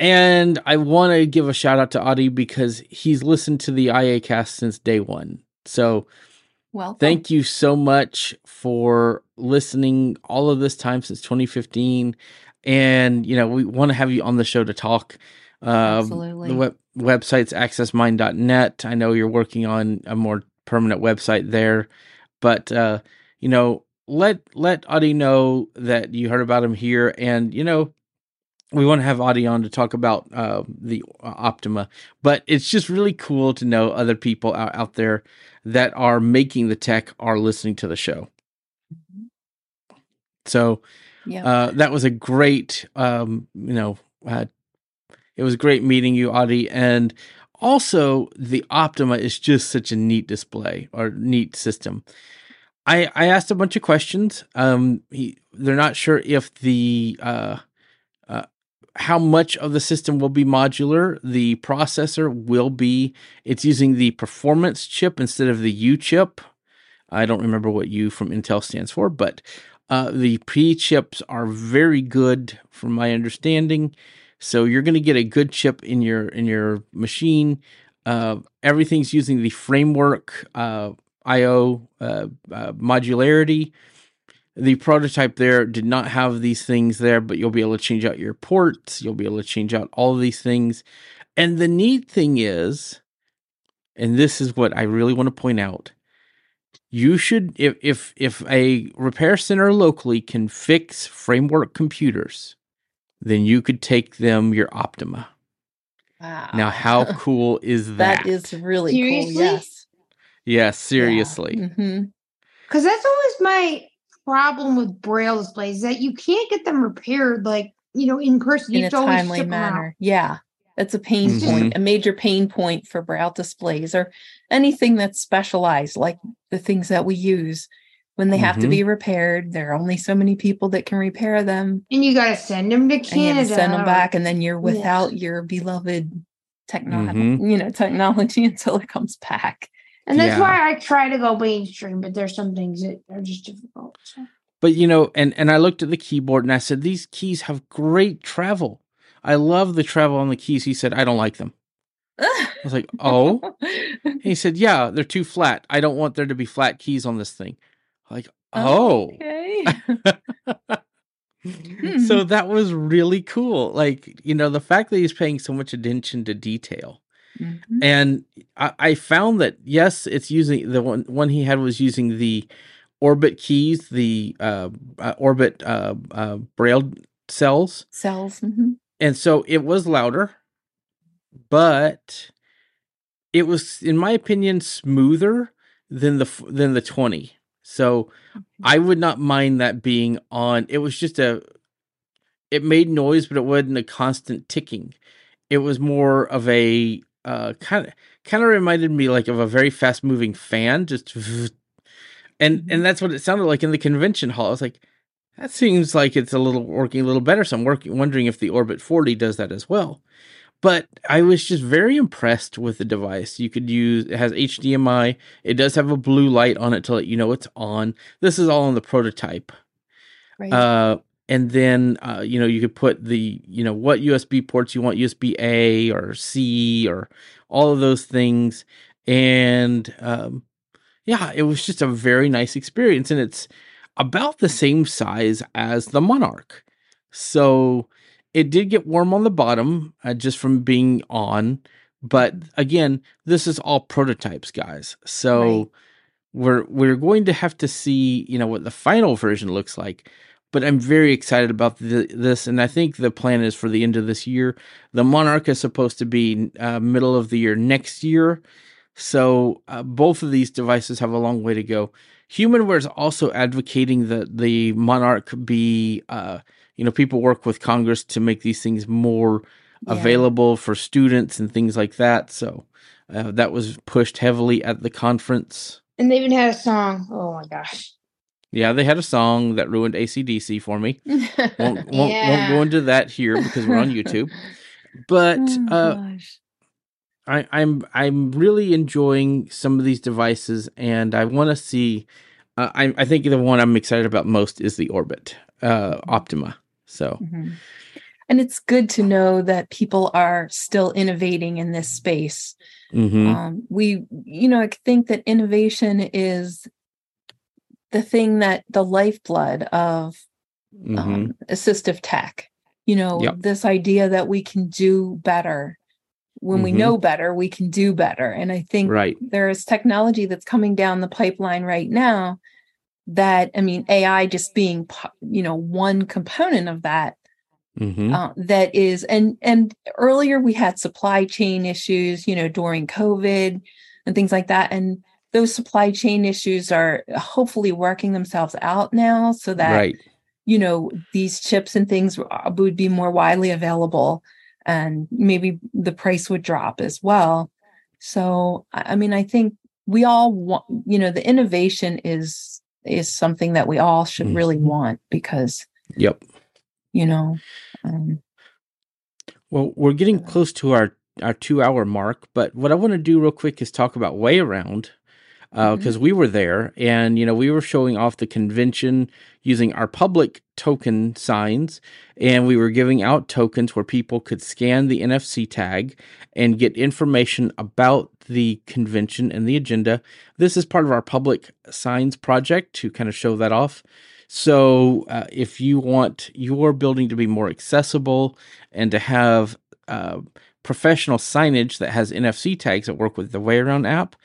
and i want to give a shout out to adi because he's listened to the iACast since day one so well Thank you so much for listening all of this time since 2015. And, you know, we want to have you on the show to talk. Um, Absolutely. The web- website's accessmind.net. I know you're working on a more permanent website there, but, uh, you know, let, let Audie know that you heard about him here and, you know, we want to have Audie on to talk about uh, the uh, Optima, but it's just really cool to know other people out, out there that are making the tech are listening to the show. So Yeah. uh, that was a great, um, you know, uh, it was great meeting you, Audie, and also the Optima is just such a neat display or neat system. I I asked a bunch of questions. Um, he, they're not sure if the uh, uh, how much of the system will be modular. The processor will be. It's using the performance chip instead of the U chip. I don't remember what U from Intel stands for, but uh, the P chips are very good, from my understanding. So you're going to get a good chip in your in your machine. Uh, everything's using the framework uh, I/O uh, uh, modularity. The prototype there did not have these things there, but you'll be able to change out your ports. You'll be able to change out all these things. And the neat thing is, and this is what I really want to point out you should if if if a repair center locally can fix framework computers then you could take them your optima wow. now how cool is that that is really Seriously? cool. Yes. yes seriously Because that's always my problem with braille displays that you can't get them repaired like you know in person. You a always timely ship 'em out. manner. Yeah. That's a pain Mhm. point, a major pain point for braille displays or anything that's specialized, like the things that we use. When they have to Mhm. be repaired, there are only so many people that can repair them. And you got to send them to and you have Canada. to send them back, and then you're Yeah. without your beloved technology, Mhm. you know, technology until it comes back. And that's Yeah. why I try to go mainstream, but there's some things that are just difficult. So. but you know and and i looked at the keyboard and i said these keys have great travel i love the travel on the keys he said i don't like them i was like oh he said yeah they're too flat i don't want there to be flat keys on this thing like oh okay. so that was really cool. Like, you know, the fact that he's paying so much attention to detail. Mhm. And I, I found that yes, it's using the one one he had was using the orbit keys, the uh, uh orbit uh, uh braille cells. Cells. mhm. And so it was louder, but it was in my opinion smoother than the than the 20. So I would not mind that being on. It was just a it made noise, but it wasn't a constant ticking. It was more of a uh kind of kind of reminded me like of a very fast moving fan just and and that's what it sounded like in the convention hall. I was like that seems like it's a little working a little better. So I'm working wondering if the Orbit 40 does that as well. But I was just very impressed with the device. You could use it has HDMI. It does have a blue light on it to let you know it's on. This is all on the prototype. Right. Uh, and then uh, you know you could put the you know what USB ports you want USB A or C or all of those things, and um, yeah, it was just a very nice experience, and it's about the same size as the Monarch, so it did get warm on the bottom uh, just from being on, but again, this is all prototypes, guys, so. Right. We're we're going to have to see, you know, what the final version looks like but I'm very excited about the, this, and I think the plan is for the end of this year. The Monarch is supposed to be uh, middle of the year next year, so uh, both of these devices have a long way to go. Humanware is also advocating that the Monarch be, uh, you know, people work with Congress to make these things more Yeah. available for students and things like that. So uh, that was pushed heavily at the conference. And they even had a song. Oh my gosh. Yeah, they had a song that ruined ACDC for me. won't won't, won't go into that here because we're on YouTube. But Oh, uh, gosh. I, I'm I'm really enjoying some of these devices, and I want to see. Uh, I I think the one I'm excited about most is the Orbit uh, Optima. So Mhm. And it's good to know that people are still innovating in this space. mhm. Um, we, you know, I think that innovation is the thing that the lifeblood of Mhm. um, assistive tech. You know, Yep. this idea that we can do better. When we Mhm. know better, we can do better. And I think right. there is technology that's coming down the pipeline right now that, I mean, AI just being, you know, one component of that. Mhm. uh, that is and and earlier we had supply chain issues you know during covid and things like that and those supply chain issues are hopefully working themselves out now so that right. you know these chips and things would be more widely available and maybe the price would drop as well so I mean i think we all want you know the innovation is is something that we all should really Mhm. want because Yep. you know um, Well, we're getting close to our our two hour mark, but what I want to do real quick is talk about WayAround because we were there, and you know we were showing off the convention using our public token signs, and we were giving out tokens where people could scan the NFC tag and get information about the convention and the agenda. This is part of our public signs project to kind of show that off. So, uh, if you want your building to be more accessible and to have uh, professional signage that has NFC tags that work with the WayAround app,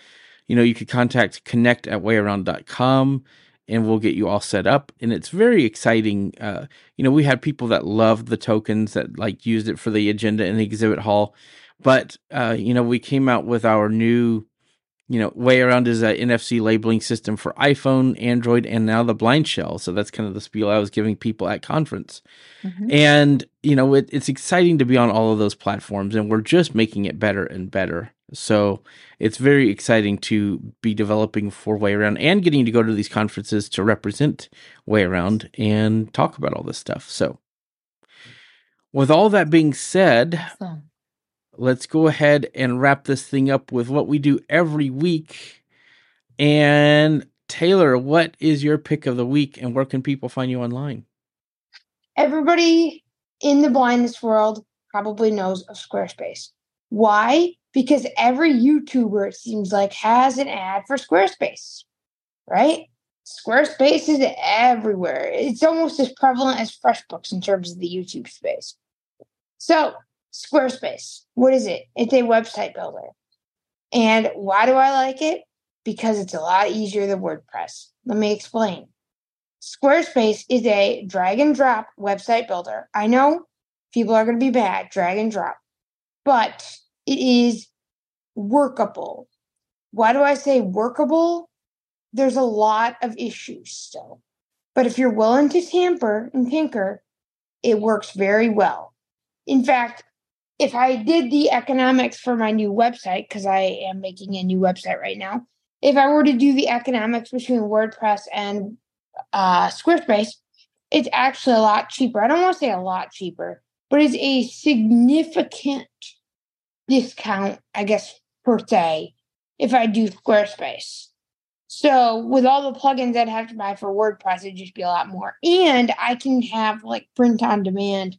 you know, you could contact connect at wayaround.com and we'll get you all set up. And it's very exciting. Uh, you know, we had people that loved the tokens that like used it for the agenda in the exhibit hall. But, uh, you know, we came out with our new, you know, WayAround is a NFC labeling system for iPhone, Android, and now the BlindShell. So that's kind of the spiel I was giving people at conference. mhm. And, you know, it, it's exciting to be on all of those platforms, and we're just making it better and better. So it's very exciting to be developing for WayAround and getting to go to these conferences to represent WayAround and talk about all this stuff. So, with all that being said, So, let's go ahead and wrap this thing up with what we do every week. And Taylor, what is your pick of the week and where can people find you online? Everybody in the blindness world probably knows of Squarespace. Why? Because every YouTuber, it seems like, has an ad for Squarespace, right? Squarespace is everywhere. It's almost as prevalent as FreshBooks in terms of the YouTube space. So, Squarespace, what is it? It's a website builder. And why do I like it? Because it's a lot easier than WordPress. Let me explain. Squarespace is a drag and drop website builder. I know people are going to be bad, drag and drop, but it is workable. Why do I say workable? There's a lot of issues still. But if you're willing to tamper and tinker, it works very well. In fact, if I did the economics for my new website, because I am making a new website right now, if I were to do the economics between WordPress and uh, Squarespace, it's actually a lot cheaper. I don't want to say a lot cheaper, but it's a significant discount, I guess, per se, if I do Squarespace. So with all the plugins I'd have to buy for WordPress, it'd just be a lot more. And I can have like print on demand.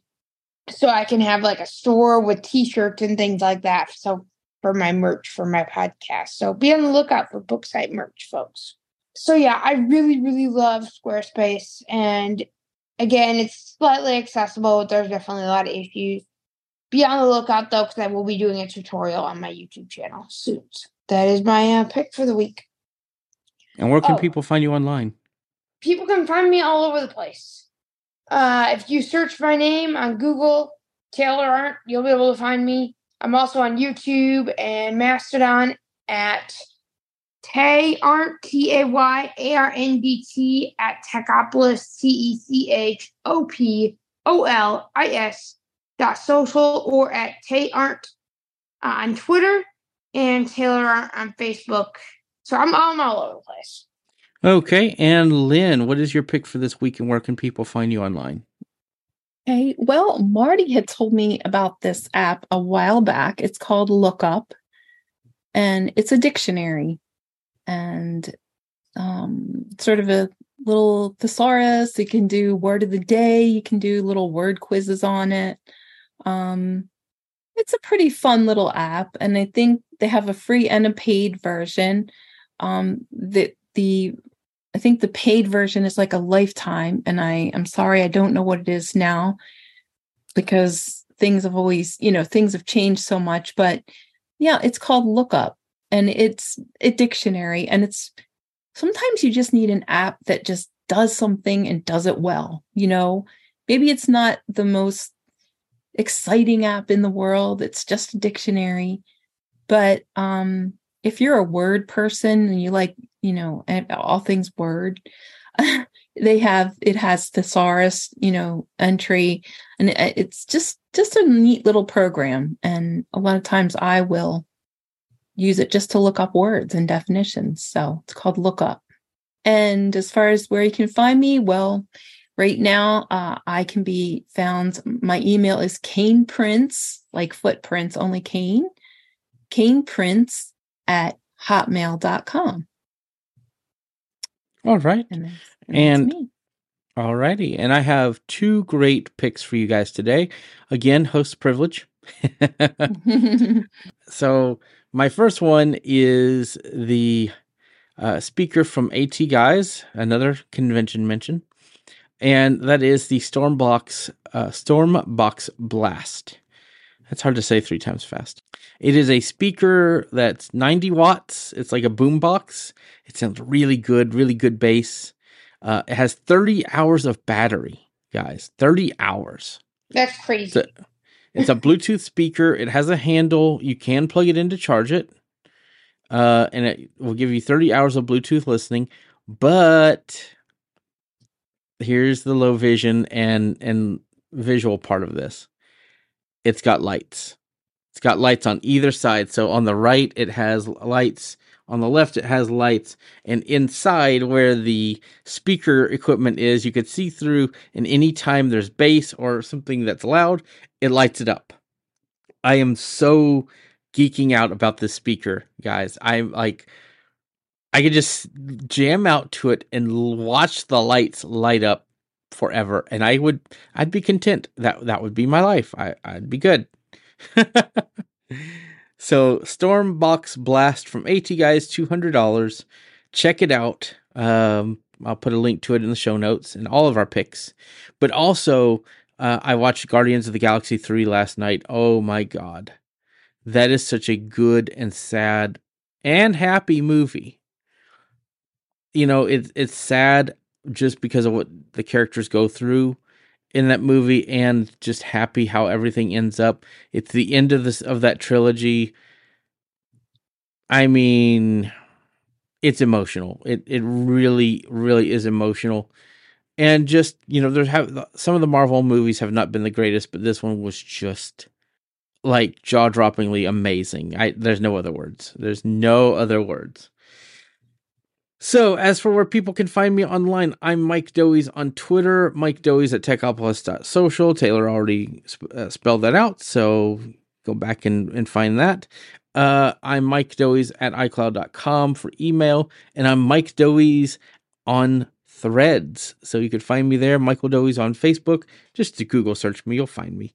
So I can have like a store with t-shirts and things like that. So for my merch for my podcast. So be on the lookout for book site merch, folks. So yeah, I really, really love Squarespace. And again, it's slightly accessible. There's definitely a lot of issues. Be on the lookout though, because I will be doing a tutorial on my YouTube channel soon. So that is my uh, pick for the week. And where can Oh. people find you online? People can find me all over the place. Uh, if you search my name on Google, Taylor Arndt, you'll be able to find me. I'm also on YouTube and Mastodon at Tay Arndt, T A Y A R N D T at Techopolis, T E C H O P O L I S dot social or at Tay Arndt uh, on Twitter and Taylor Arndt on Facebook. So I'm, I'm all over the place. Okay. And Lynn, what is your pick for this week and where can people find you online? Okay. Well, Marty had told me about this app a while back. It's called Lookup, and it's a dictionary and um, sort of a little thesaurus. You can do word of the day. You can do little word quizzes on it. Um, it's a pretty fun little app, and I think they have a free and a paid version. Um, the the I think the paid version is like a lifetime, and I I'm sorry I don't know what it is now because things have always you know things have changed so much. But yeah, it's called Lookup, and it's a dictionary, and it's sometimes you just need an app that just does something and does it well. You know, maybe it's not the most exciting app in the world. It's just a dictionary. But um, if you're a word person and you like, you know, all things word, they have it has thesaurus, you know, entry, and it's just just a neat little program. And a lot of times I will use it just to look up words and definitions. So it's called Lookup. And as far as where you can find me, well, right now uh, I can be found. My email is Kane Prints, like footprints, only Kane, Kane Prints at hotmail.com. All right. And, and all righty. And I have two great picks for you guys today. Again, host privilege. so, my first one is the uh, speaker from AT Guys, another convention mention, and that is the Stormbox uh, Stormbox Blast. That's hard to say three times fast. It is a speaker that's 90 watts. It's like a boombox. It sounds really good, really good bass. Uh, it has 30 hours of battery, guys. 30 hours. That's crazy. It's a, it's a Bluetooth speaker. It has a handle. You can plug it in to charge it. Uh, and it will give you 30 hours of Bluetooth listening. But here's the low vision and and visual part of this it's got lights. It's got lights on either side. So on the right, it has lights. On the left, it has lights. And inside, where the speaker equipment is, you could see through. And anytime there's bass or something that's loud, it lights it up. I am so geeking out about this speaker, guys. I'm like, I could just jam out to it and watch the lights light up forever. And i would i'd be content. That that would be my life. I i'd be good. So stormbox blast from at guys $200 check it out. Um i'll put a link to it in the show notes and all of our picks. But also uh, i watched guardians of the galaxy 3 last night. Oh my god. That is such a good and sad and happy movie you know it's it's sad just because of what the characters go through in that movie and just happy how everything ends up. It's the end of this of that trilogy. I mean, it's emotional. It it really really is emotional. And just, you know, there's have some of the Marvel movies have not been the greatest, but this one was just like jaw-droppingly amazing. I there's no other words. There's no other words. So, as for where people can find me online, I'm Mike Doise on Twitter, Mike Doise at techopolis.social. Taylor already sp- uh, spelled that out, so go back and, and find that. Uh, I'm Mike Doise at iCloud.com for email, and I'm Mike Doise on Threads. So you can find me there, Michael Doise on Facebook. Just to Google search me, you'll find me.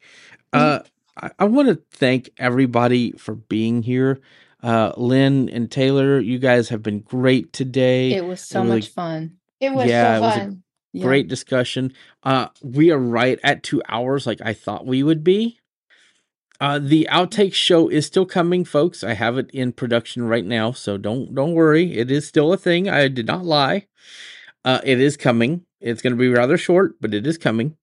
Uh, I, I want to thank everybody for being here. Uh, Lynn and Taylor, you guys have been great today. It was so really, much fun. It was yeah, so fun. Was great yeah. discussion. Uh, we are right at two hours, like I thought we would be. Uh, the outtake show is still coming, folks. I have it in production right now, so don't don't worry. It is still a thing. I did not lie. Uh, it is coming. It's going to be rather short, but it is coming.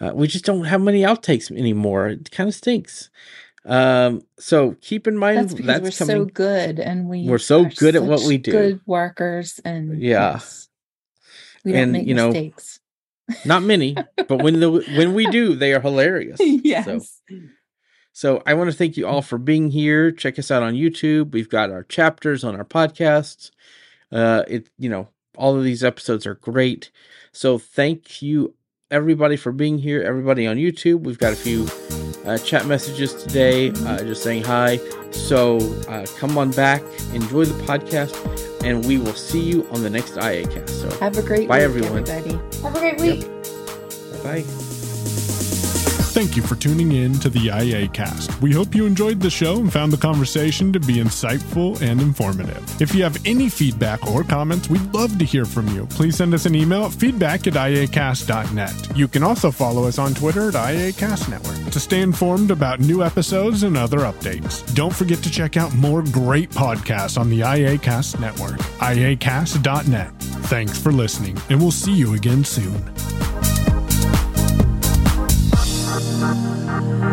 Uh, we just don't have many outtakes anymore. It kind of stinks. Um, so keep in mind that's, that's we're coming. so good, and we we're so good at what we do. Good workers, and yeah, yes, we don't and, make you know, mistakes. Not many, but when the when we do, they are hilarious. yes. So, so I want to thank you all for being here. Check us out on YouTube. We've got our chapters on our podcasts. Uh, it you know all of these episodes are great. So thank you everybody for being here. Everybody on YouTube. We've got a few uh, chat messages today, uh, just saying hi. So uh, come on back, enjoy the podcast, and we will see you on the next IAcast. So have a great bye, week, everyone. Everybody. Have a great week. Yep. Bye bye. Thank you for tuning in to the iACast. We hope you enjoyed the show and found the conversation to be insightful and informative. If you have any feedback or comments, we'd love to hear from you. Please send us an email at feedback at iacast.net. You can also follow us on Twitter at IACast Network to stay informed about new episodes and other updates. Don't forget to check out more great podcasts on the IACast Network, iacast.net. Thanks for listening, and we'll see you again soon. Thank you.